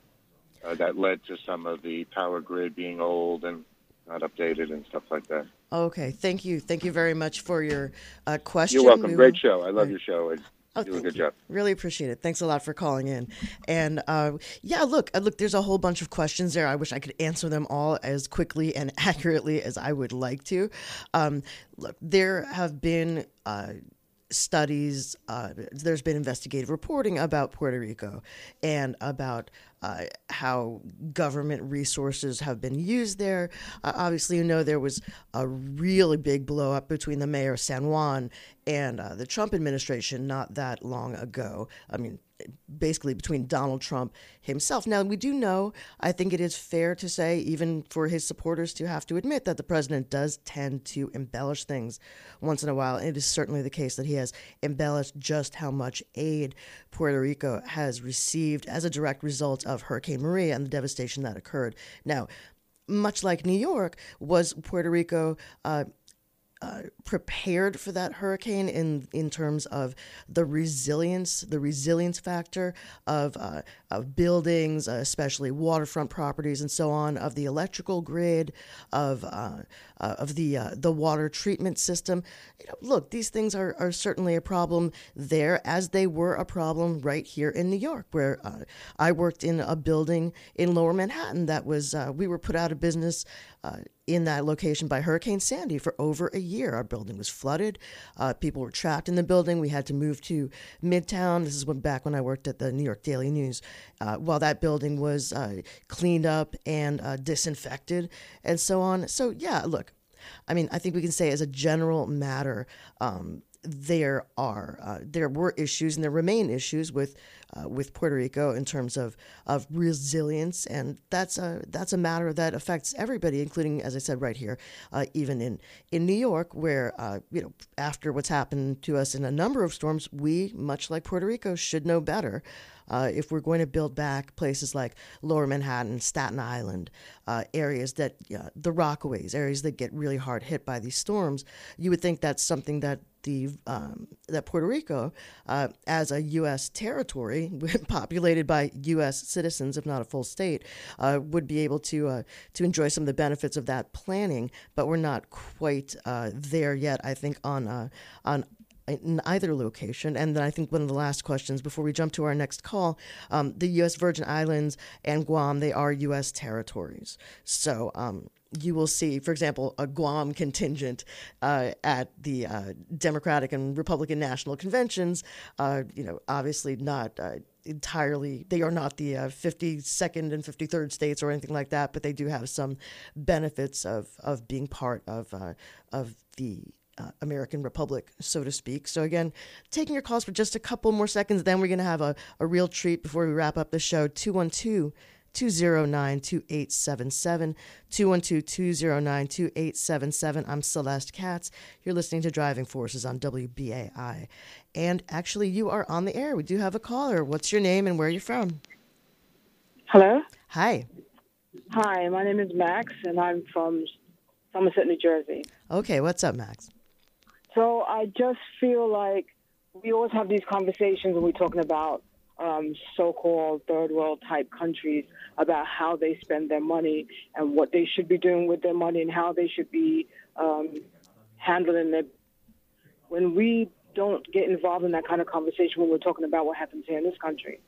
[SPEAKER 7] uh, that led to some of the power grid being old and not updated and stuff like that?
[SPEAKER 4] Okay, thank you. Thank you very much for your uh, question.
[SPEAKER 7] You're welcome.
[SPEAKER 4] We
[SPEAKER 7] Great
[SPEAKER 4] will-
[SPEAKER 7] show. I love
[SPEAKER 4] Right.
[SPEAKER 7] your show. And
[SPEAKER 4] Oh,
[SPEAKER 7] you do a good
[SPEAKER 4] you.
[SPEAKER 7] job.
[SPEAKER 4] Really appreciate it. Thanks a lot for calling in. And uh, yeah, look, uh, look, there's a whole bunch of questions there. I wish I could answer them all as quickly and accurately as I would like to. Um, look, there have been. Uh, studies uh, there's been investigative reporting about puerto rico and about uh, how government resources have been used there. Uh, obviously you know there was a really big blow up between the mayor of san juan and uh, the trump administration not that long ago. I mean basically between Donald Trump himself. Now, we do know, I think it is fair to say, even for his supporters to have to admit that the president does tend to embellish things once in a while. It is certainly the case that he has embellished just how much aid Puerto Rico has received as a direct result of Hurricane Maria and the devastation that occurred. Now, much like New York, was Puerto Rico uh, uh, prepared for that hurricane in in terms of the resilience, the resilience factor of uh, of buildings, uh, especially waterfront properties and so on, of the electrical grid, of uh, uh, of the the water treatment system. You know, look, these things are, are certainly a problem there, as they were a problem right here in New York, where I worked in a building in Lower Manhattan that was we were put out of business in that location by Hurricane Sandy for over a year. Our building was flooded. Uh, people were trapped in the building. We had to move to Midtown. This is when, back when I worked at the New York Daily News. Uh, while that building was uh, cleaned up and uh, disinfected and so on. So, yeah, look, I mean, I think we can say as a general matter, um, there are uh, there were issues and there remain issues with uh, with Puerto Rico in terms of of resilience, and that's a that's a matter that affects everybody, including, as I said, right here, uh, even in in New York, where uh, you know after what's happened to us in a number of storms, we, much like Puerto Rico, should know better. Uh, if we're going to build back places like Lower Manhattan, Staten Island, uh, areas that the Rockaways, areas that get really hard hit by these storms, you would think that's something that the um, that Puerto Rico, uh, as a U.S. territory populated by U.S. citizens, if not a full state, uh, would be able to uh, to enjoy some of the benefits of that planning. But we're not quite uh, there yet. I think on uh, on in either location. And then I think one of the last questions before we jump to our next call um, the U.S. Virgin Islands and Guam, they are U.S. territories. So, um, you will see, for example, a Guam contingent uh, at the uh, Democratic and Republican national conventions. Uh, you know, obviously not uh, entirely. They are not the 52nd uh, and 53rd states or anything like that, but they do have some benefits of of being part of uh, of the uh, American Republic, so to speak. So, again, taking your calls for just a couple more seconds, then we're going to have a, a real treat before we wrap up the show. 212 209 2877. 212 209 2877. I'm Celeste Katz. You're listening to Driving Forces on WBAI. And actually, you are on the air. We do have a caller. What's your name and where are you from?
[SPEAKER 8] Hello.
[SPEAKER 4] Hi.
[SPEAKER 8] Hi, my name is Max, and I'm from Somerset, New Jersey.
[SPEAKER 4] Okay, what's up, Max?
[SPEAKER 8] So I just feel like we always have these conversations when we're talking about um, so-called third world type countries about how they spend their money and what they should be doing with their money and how they should be um, handling it. When we don't get involved in that kind of conversation when we're talking about what happens here in this country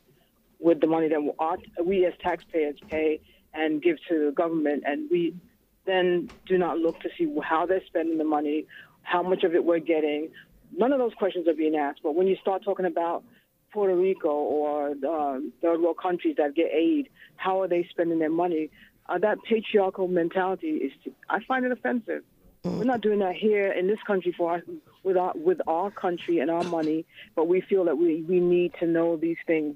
[SPEAKER 8] with the money that we as taxpayers pay and give to the government, and we then do not look to see how they're spending the money, how much of it we're getting. None of those questions are being asked. But when you start talking about Puerto Rico or um, third world countries that get aid, how are they spending their money? Uh, that patriarchal mentality is, I find it offensive. We're not doing that here in this country for our, with our with our country and our money, but we feel that we, we need to know these things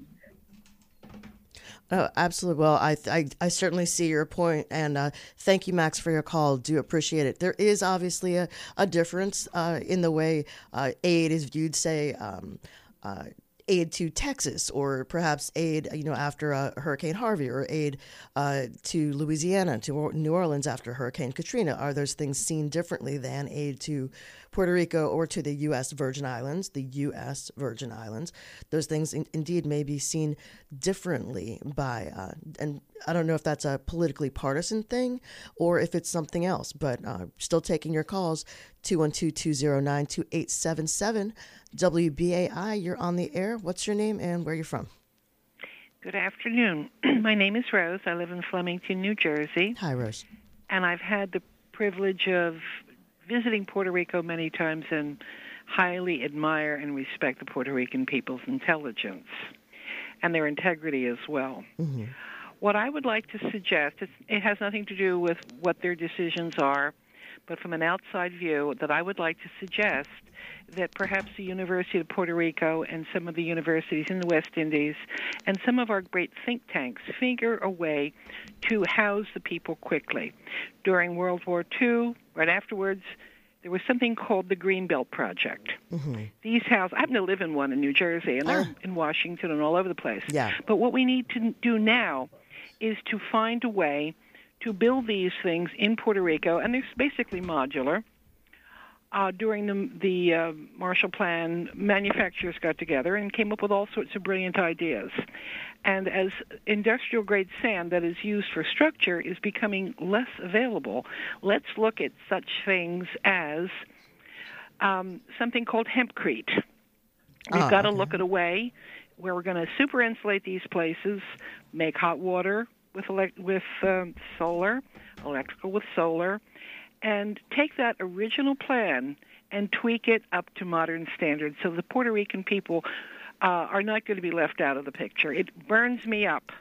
[SPEAKER 4] Oh, absolutely. Well, I, I, I certainly see your point, and uh, thank you, Max, for your call. Do appreciate it. There is obviously a, a difference uh, in the way uh, aid is viewed, say, um, uh, aid to Texas, or perhaps aid, you know, after uh, Hurricane Harvey, or aid uh, to Louisiana, to New Orleans after Hurricane Katrina. Are those things seen differently than aid to Puerto Rico or to the U.S. Virgin Islands, the U.S. Virgin Islands. Those things in, indeed may be seen differently by, uh, and I don't know if that's a politically partisan thing or if it's something else, but uh, still taking your calls 212 209 2877. WBAI, you're on the air. What's your name and where are you from?
[SPEAKER 9] Good afternoon. My name is Rose. I live in Flemington, New Jersey.
[SPEAKER 4] Hi, Rose.
[SPEAKER 9] And I've had the privilege of visiting Puerto Rico many times and highly admire and respect the Puerto Rican people's intelligence and their integrity as well.
[SPEAKER 4] Mm-hmm.
[SPEAKER 9] What I would like to suggest, it has nothing to do with what their decisions are, but from an outside view, that I would like to suggest that perhaps the University of Puerto Rico and some of the universities in the West Indies and some of our great think tanks figure a way to house the people quickly. During World War II, right afterwards, there was something called the Greenbelt Project.
[SPEAKER 4] Mm-hmm.
[SPEAKER 9] These houses, I happen to live in one in New Jersey, and they're
[SPEAKER 4] Ah.
[SPEAKER 9] in Washington and all over the place.
[SPEAKER 4] Yeah.
[SPEAKER 9] But what we need to do now is to find a way to build these things in Puerto Rico, and they're basically modular. Uh, during the, the uh, Marshall Plan, manufacturers got together and came up with all sorts of brilliant ideas. And as industrial grade sand that is used for structure is becoming less available, let's look at such things as um, something called hempcrete. We've
[SPEAKER 4] Ah,
[SPEAKER 9] got to
[SPEAKER 4] okay.
[SPEAKER 9] look at a way where we're going to super insulate these places, make hot water with elect- with um, solar, electrical with solar, and take that original plan and tweak it up to modern standards so the Puerto Rican people uh, are not going to be left out of the picture. It burns me up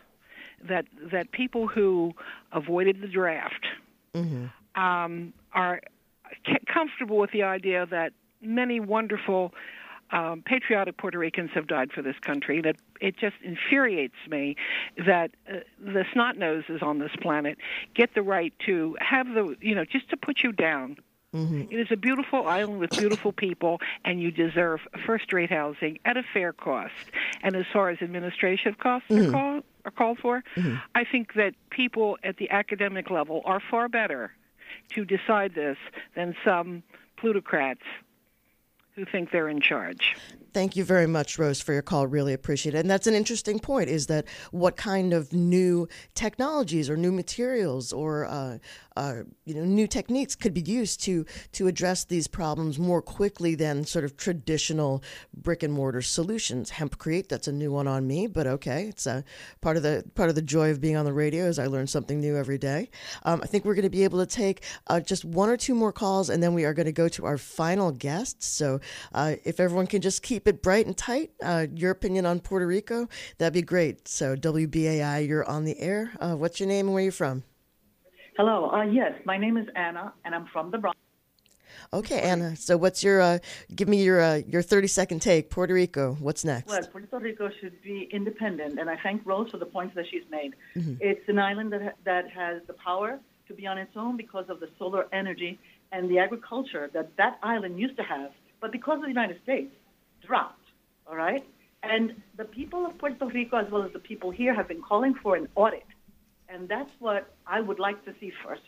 [SPEAKER 9] that that people who avoided the draft
[SPEAKER 4] Mm-hmm.
[SPEAKER 9] um, are c- comfortable with the idea that many wonderful um, patriotic Puerto Ricans have died for this country. That it just infuriates me that uh, the snot noses on this planet get the right to have the you know just to put you down.
[SPEAKER 4] Mm-hmm.
[SPEAKER 9] It is a beautiful island with beautiful people, and you deserve first-rate housing at a fair cost. And as far as administrative costs are, call, are called for, I think that people at the academic level are far better to decide this than some plutocrats who think they're in charge.
[SPEAKER 4] Thank you very much, Rose, for your call. Really appreciate it. And that's an interesting point: is that what kind of new technologies or new materials or uh, uh, you know new techniques could be used to to address these problems more quickly than sort of traditional brick and mortar solutions. Hempcrete, that's a new one on me, but okay, it's a part of the part of the joy of being on the radio is I learn something new every day. Um, I think we're going to be able to take uh, just one or two more calls, and then we are going to go to our final guest. So uh, if everyone can just keep it bright and tight, uh, your opinion on Puerto Rico, that'd be great. So WBAI, you're on the air. Uh, what's your name and where are you from?
[SPEAKER 10] Hello. Uh, yes, my name is Anna, and I'm from the Bronx.
[SPEAKER 4] Okay, Anna. So what's your uh, give me your uh, your 30 second take? Puerto Rico. What's next?
[SPEAKER 10] Well, Puerto Rico should be independent, and I thank Rose for the points that she's made.
[SPEAKER 4] Mm-hmm.
[SPEAKER 10] It's an island that ha- that has the power to be on its own because of the solar energy and the agriculture that that island used to have, but because of the United States, dropped. All right, and the people of Puerto Rico, as well as the people here, have been calling for an audit, and that's what I would like to see first,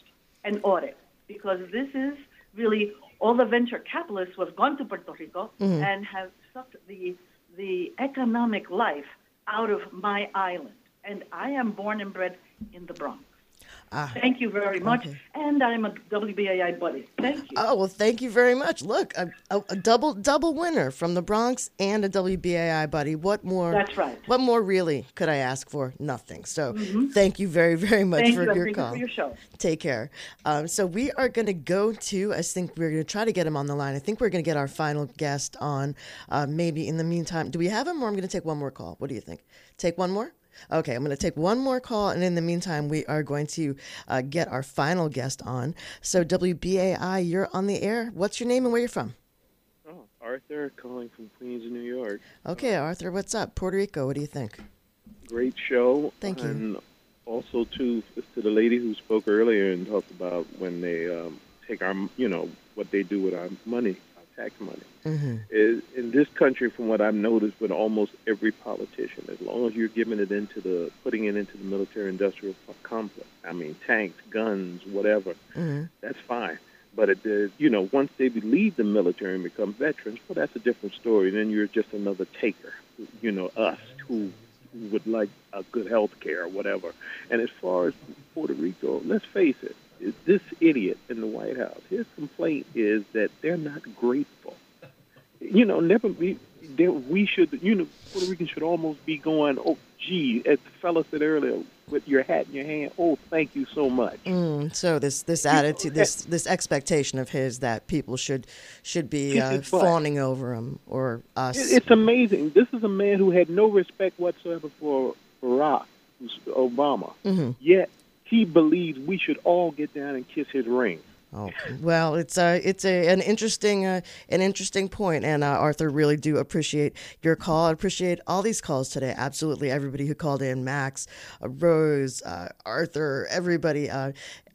[SPEAKER 10] an audit, because this is really all the venture capitalists who have gone to Puerto Rico mm-hmm. and have sucked the the economic life out of my island. And I am born and bred in the Bronx.
[SPEAKER 4] Ah,
[SPEAKER 10] Thank you very much.
[SPEAKER 4] okay.
[SPEAKER 10] And I'm a WBAI buddy. Thank you.
[SPEAKER 4] Oh well, thank you very much. Look, a, a, a double double winner from the Bronx and a WBAI buddy. What more?
[SPEAKER 10] That's right.
[SPEAKER 4] What more really could I ask for? Nothing. So thank you very very much
[SPEAKER 10] Thank
[SPEAKER 4] for
[SPEAKER 10] you.
[SPEAKER 4] your
[SPEAKER 10] Thank you
[SPEAKER 4] call.
[SPEAKER 10] for your show.
[SPEAKER 4] Take care. Um, so we are going to go to. I think we're going to try to get him on the line. I think we're going to get our final guest on. Uh, maybe in the meantime, do we have him, or I'm going to take one more call? What do you think? Take one more. Okay, I'm going to take one more call, and in the meantime, we are going to uh, get our final guest on. So WBAI, you're on the air. What's your name and where you're from?
[SPEAKER 11] Oh, Arthur calling from Queens, New York.
[SPEAKER 4] Okay, Arthur, what's up? Puerto Rico, what do you think?
[SPEAKER 11] Great show.
[SPEAKER 4] Thank you.
[SPEAKER 11] And also to to the lady who spoke earlier and talked about when they um, take our, you know, what they do with our money, tax money.
[SPEAKER 4] Mm-hmm.
[SPEAKER 11] Is in this country, from what I've noticed, with almost every politician, as long as you're giving it into the, putting it into the military-industrial complex. I mean, tanks, guns, whatever.
[SPEAKER 4] Mm-hmm.
[SPEAKER 11] That's fine. But it is, you know, once they leave the military and become veterans, well, that's a different story. Then you're just another taker, you know, us who who would like a good health care or whatever. And as far as Puerto Rico, let's face it, this idiot in the White House, his complaint is that they're not grateful. You know, never be. There, we should, you know, Puerto Ricans should almost be going, oh, gee, as the fella said earlier, with your hat in your hand, oh, thank you so much.
[SPEAKER 4] Mm, so this this attitude, this this expectation of his that people should should be uh, fawning over him or us.
[SPEAKER 11] It- It's amazing. This is a man who had no respect whatsoever for Barack Obama.
[SPEAKER 4] Mhm.
[SPEAKER 11] Yet he believes we should all get down and kiss his ring.
[SPEAKER 4] Oh well, it's uh, it's a, an interesting uh, an interesting point, and uh, Arthur really do appreciate your call. I appreciate all these calls today. Absolutely, everybody who called in, Max, uh, Rose, uh, Arthur, everybody.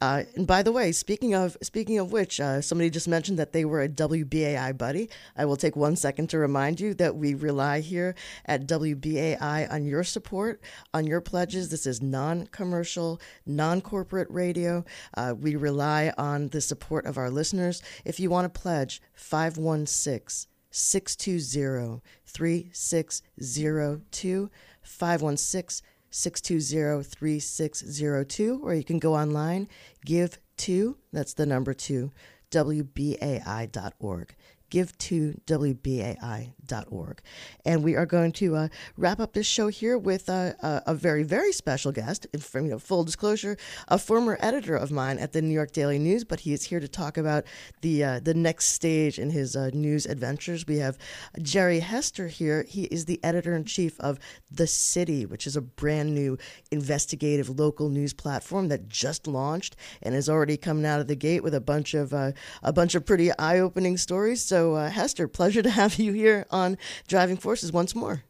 [SPEAKER 4] Uh, and by the way, speaking of speaking of which, uh, somebody just mentioned that they were a WBAI buddy. I will take one second to remind you that we rely here at WBAI on your support, on your pledges. This is non-commercial, non-corporate radio. Uh, we rely on the support of our listeners. If you want to pledge, 516 620 3602, 516 620 3602, or you can go online, give to, that's the number two, WBAI.org give to WBAI.org. And we are going to uh, wrap up this show here with a, a, very, very special guest. From you know, full disclosure, a former editor of mine at the New York Daily News, but he is here to talk about the uh, the next stage in his uh, news adventures. We have Jere Hester here. He is the editor in chief of The City, which is a brand new investigative local news platform that just launched and is already coming out of the gate with a bunch of uh, a bunch of pretty eye opening stories. So so, uh, Hester, pleasure to have you here on Driving Forces once more.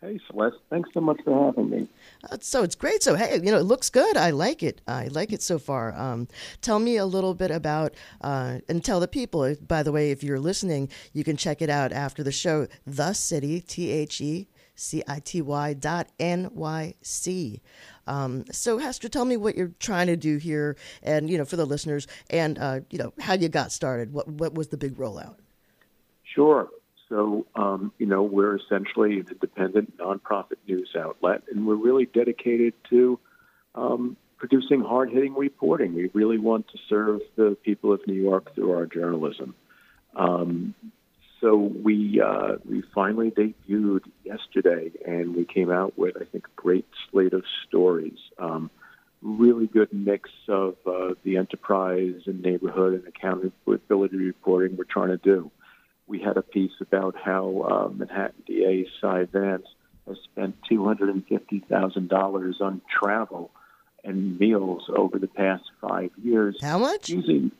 [SPEAKER 12] Hey, Celeste. Thanks so much for having me.
[SPEAKER 4] Uh, so it's great. So hey, you know, it looks good. I like it. I like it so far. Um, tell me a little bit about uh, and tell the people. By the way, if you're listening, you can check it out after the show. The City, T H E C I T Y dot N Y C. Um, so, Hester, tell me what you're trying to do here, and you know, for the listeners, and uh, you know, how you got started. What what was the big rollout?
[SPEAKER 12] Sure. So, um, you know, we're essentially an independent nonprofit news outlet, and we're really dedicated to um, producing hard hitting reporting. We really want to serve the people of New York through our journalism. Um, so we uh, we finally debuted yesterday, and we came out with I think a great slate of stories. Um, really good mix of uh, the enterprise and neighborhood and accountability reporting we're trying to do. We had a piece about how uh, Manhattan DA Cy Vance has spent $250,000 on travel and meals over the past five years.
[SPEAKER 4] How much?
[SPEAKER 12] Using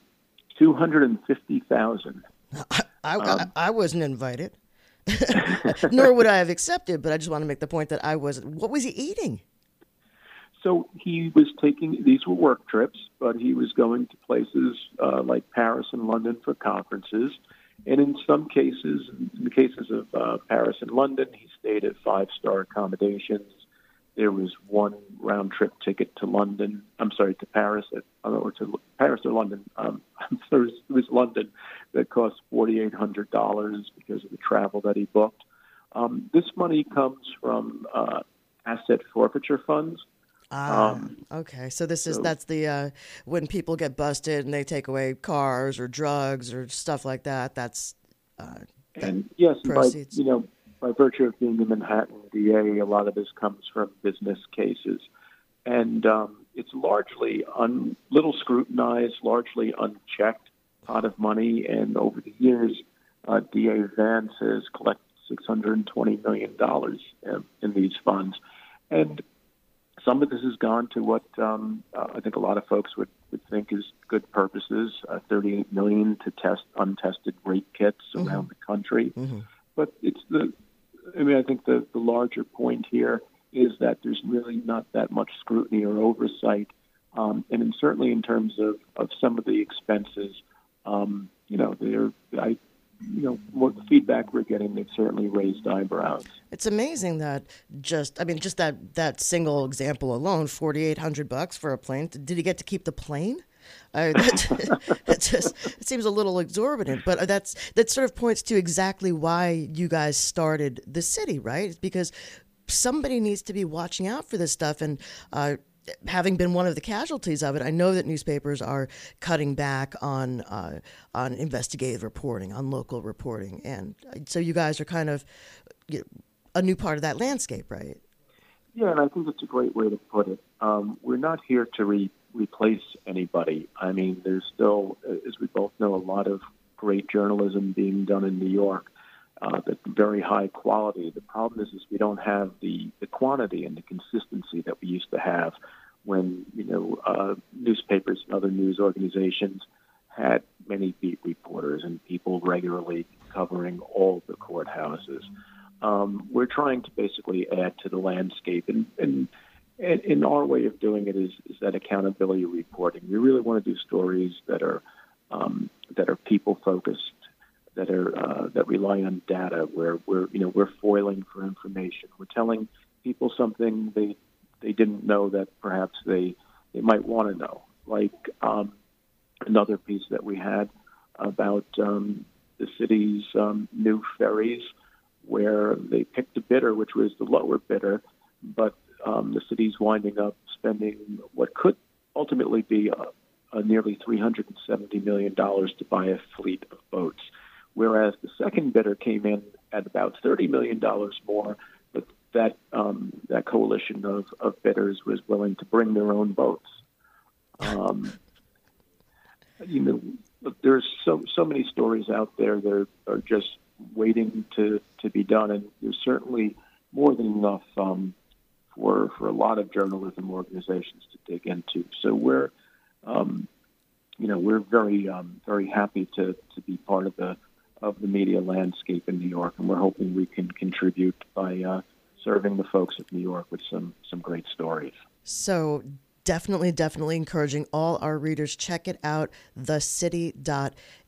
[SPEAKER 12] 250000
[SPEAKER 4] I, um, I, I wasn't invited, nor would I have accepted. But I just want to make the point that I was. What was he eating?
[SPEAKER 12] So he was taking these were work trips, but he was going to places uh, like Paris and London for conferences, and in some cases, in the cases of uh, Paris and London, he stayed at five star accommodations there was one round trip ticket to London. I'm sorry, to Paris, at, or to Paris or London. Um, it, was, it was London that cost forty eight hundred dollars because of the travel that he booked. Um, this money comes from uh, asset forfeiture funds.
[SPEAKER 4] Ah, um, okay. So this is so, that's the uh, when people get busted and they take away cars or drugs or stuff like that. That's uh,
[SPEAKER 12] that and yes, proceeds. by you know by virtue of being a Manhattan DA, a lot of this comes from business cases. And um, it's largely un, little scrutinized, largely unchecked pot of money. And over the years, uh, DA Vance has collected $620 million in, in these funds. And some of this has gone to what um, uh, I think a lot of folks would, would think is good purposes. Uh, 38 million to test untested rape kits mm-hmm. around the country. Mm-hmm. But it's the I mean, I think the, the larger point here is that there's really not that much scrutiny or oversight. Um, and in, certainly in terms of, of some of the expenses, um, you know, they're, I, you know, what feedback we're getting, they've certainly raised eyebrows.
[SPEAKER 4] It's amazing that just, I mean, just that, that single example alone, 4,800 bucks for a plane. Did he get to keep the plane? Uh, that, that just it seems a little exorbitant, but that's that sort of points to exactly why you guys started the city, right? It's because somebody needs to be watching out for this stuff, and uh, having been one of the casualties of it, I know that newspapers are cutting back on uh, on investigative reporting, on local reporting, and so you guys are kind of you know, a new part of that landscape, right?
[SPEAKER 12] Yeah, and I think it's a great way to put it. Um, we're not here to re- replace anybody. I mean, there's still, as we both know, a lot of great journalism being done in New York uh, that's very high quality. The problem is, is we don't have the, the quantity and the consistency that we used to have when, you know, uh, newspapers and other news organizations had many beat reporters and people regularly covering all the courthouses. Um, we're trying to basically add to the landscape, and, and, and in our way of doing it is, is that accountability reporting. We really want to do stories that are um, that are people focused, that are uh, that rely on data, where we're you know we're foiling for information. We're telling people something they they didn't know that perhaps they they might want to know. Like um, another piece that we had about um, the city's um, new ferries, where they picked a bidder, which was the lower bidder, but um, the city's winding up spending what could ultimately be a, a nearly $370 million to buy a fleet of boats, whereas the second bidder came in at about $30 million more, but that, um, that coalition of, of bidders was willing to bring their own boats. Um, you know, there's so so many stories out there that are just waiting to to be done, and there's certainly more than enough um, for for a lot of journalism organizations to dig into. So we're, um, you know, we're very um, very happy to to be part of the of the media landscape in New York, and we're hoping we can contribute by uh, serving the folks of New York with some some great stories.
[SPEAKER 4] So definitely, definitely encouraging all our readers check it out,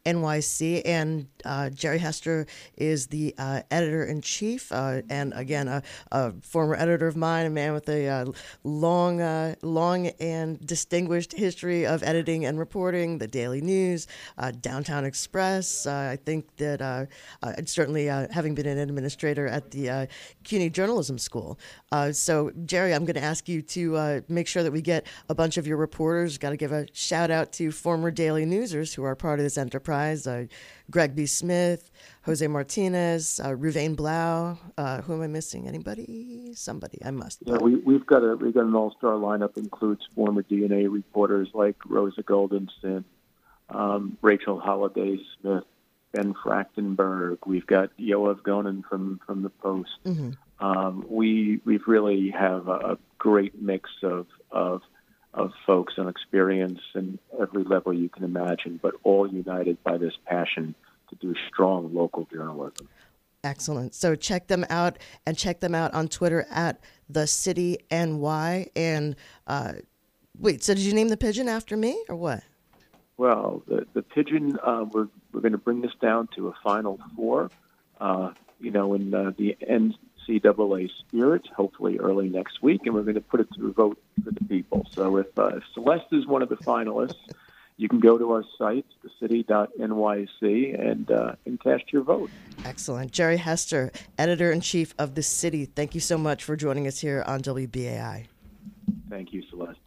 [SPEAKER 4] thecity.nyc. And uh, Jere Hester is the uh, editor in chief, uh, and again, a, a, former editor of mine, a man with a uh, long, uh, long and distinguished history of editing and reporting. The Daily News, uh, Downtown Express. I think that certainly having been an administrator at the CUNY Journalism School. so, Jere, I'm going to ask you to make sure that we get a bunch of your reporters. Got to give a shout out to former Daily Newsers who are part of this enterprise uh, Greg B. Smith, Jose Martinez, uh, Reuven Blau. Uh, who am I missing? Anybody? Somebody. I must.
[SPEAKER 12] Yeah, we, we've got a we've got an all star lineup. Includes former DNA reporters like Rosa Goldensohn, um, Rachel Holliday Smith, Ben Fractenberg. We've got Yoav Gonen from from the Post. Mm-hmm. Um, we we really have a, a great mix of of of folks and experience in every level you can imagine, but all united by this passion to do strong local journalism.
[SPEAKER 4] Excellent. So check them out and check them out on Twitter at the city NY. And uh, wait, so did you name the pigeon after me or what?
[SPEAKER 12] Well, the the pigeon uh, we're we're going to bring this down to a final four. Uh, you know, in uh, the end NCAA spirit, hopefully early next week, and we're going to put it to a vote for the people. So if, uh, if Celeste is one of the finalists, you can go to our site, thecity.nyc, and, uh, and cast your vote.
[SPEAKER 4] Excellent. Jere Hester, editor in chief of The City, thank you so much for joining us here on WBAI.
[SPEAKER 12] Thank you, Celeste.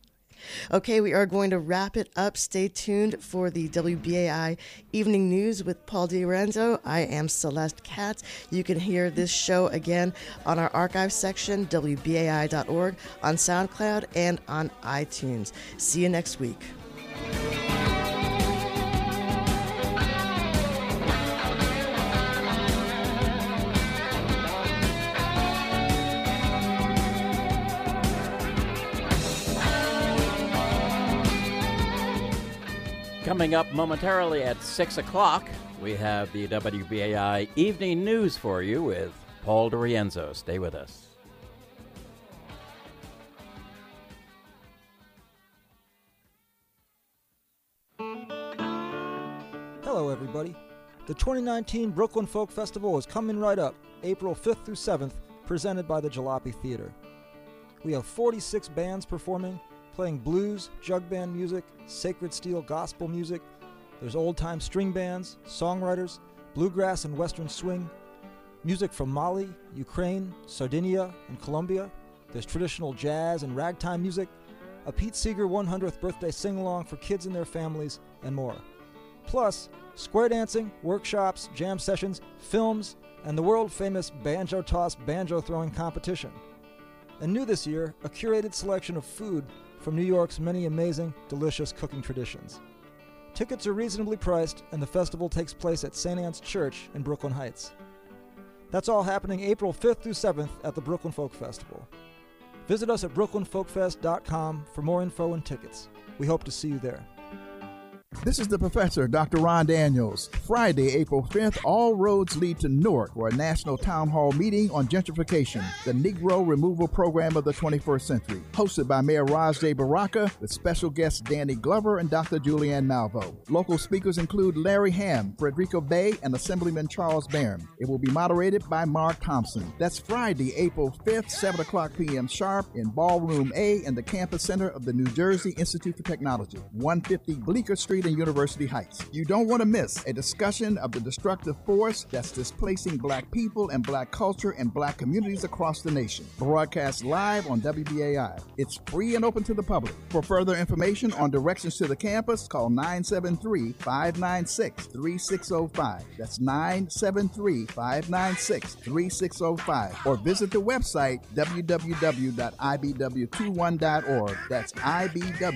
[SPEAKER 4] Okay, we are going to wrap it up. Stay tuned for the WBAI Evening News with Paul DiRienzo. I am Celeste Katz. You can hear this show again on our archive section, WBAI.org, on SoundCloud, and on iTunes. See you next week.
[SPEAKER 3] Coming up momentarily at 6 o'clock, we have the WBAI Evening News for you with Paul DiRienzo. Stay with us.
[SPEAKER 13] Hello, everybody. The 2019 Brooklyn Folk Festival is coming right up, April 5th through 7th, presented by the Jalopy Theater. We have 46 bands performing playing blues, jug band music, sacred steel gospel music. There's old time string bands, songwriters, bluegrass and western swing, music from Mali, Ukraine, Sardinia, and Colombia. There's traditional jazz and ragtime music, a Pete Seeger 100th birthday sing along for kids and their families, and more. Plus, square dancing, workshops, jam sessions, films, and the world famous Banjo Toss banjo throwing competition. And new this year, a curated selection of food from New York's many amazing, delicious cooking traditions. Tickets are reasonably priced, and the festival takes place at St. Anne's Church in Brooklyn Heights. That's all happening April 5th through 7th at the Brooklyn Folk Festival. Visit us at brooklynfolkfest.com for more info and tickets. We hope to see you there.
[SPEAKER 14] This is the professor, Dr. Ron Daniels. Friday, April 5th, all roads lead to Newark for a national town hall meeting on gentrification, the Negro removal program of the 21st century. Hosted by Mayor Ras J. Baraka, with special guests Danny Glover and Dr. Julianne Malveaux. Local speakers include Larry Hamm, Frederica Bey, and Assemblyman Charles Barron. It will be moderated by Mark Thompson. That's Friday, April 5th, 7 o'clock p.m. sharp in Ballroom A in the campus center of the New Jersey Institute for Technology, 150 Bleecker Street in University Heights. You don't want to miss a discussion of the destructive force that's displacing black people and black culture and black communities across the nation. Broadcast live on WBAI. It's free and open to the public. For further information on directions to the campus, call 973 596 3605. That's 973 596 3605. Or visit the website www.ibw21.org. That's IBW.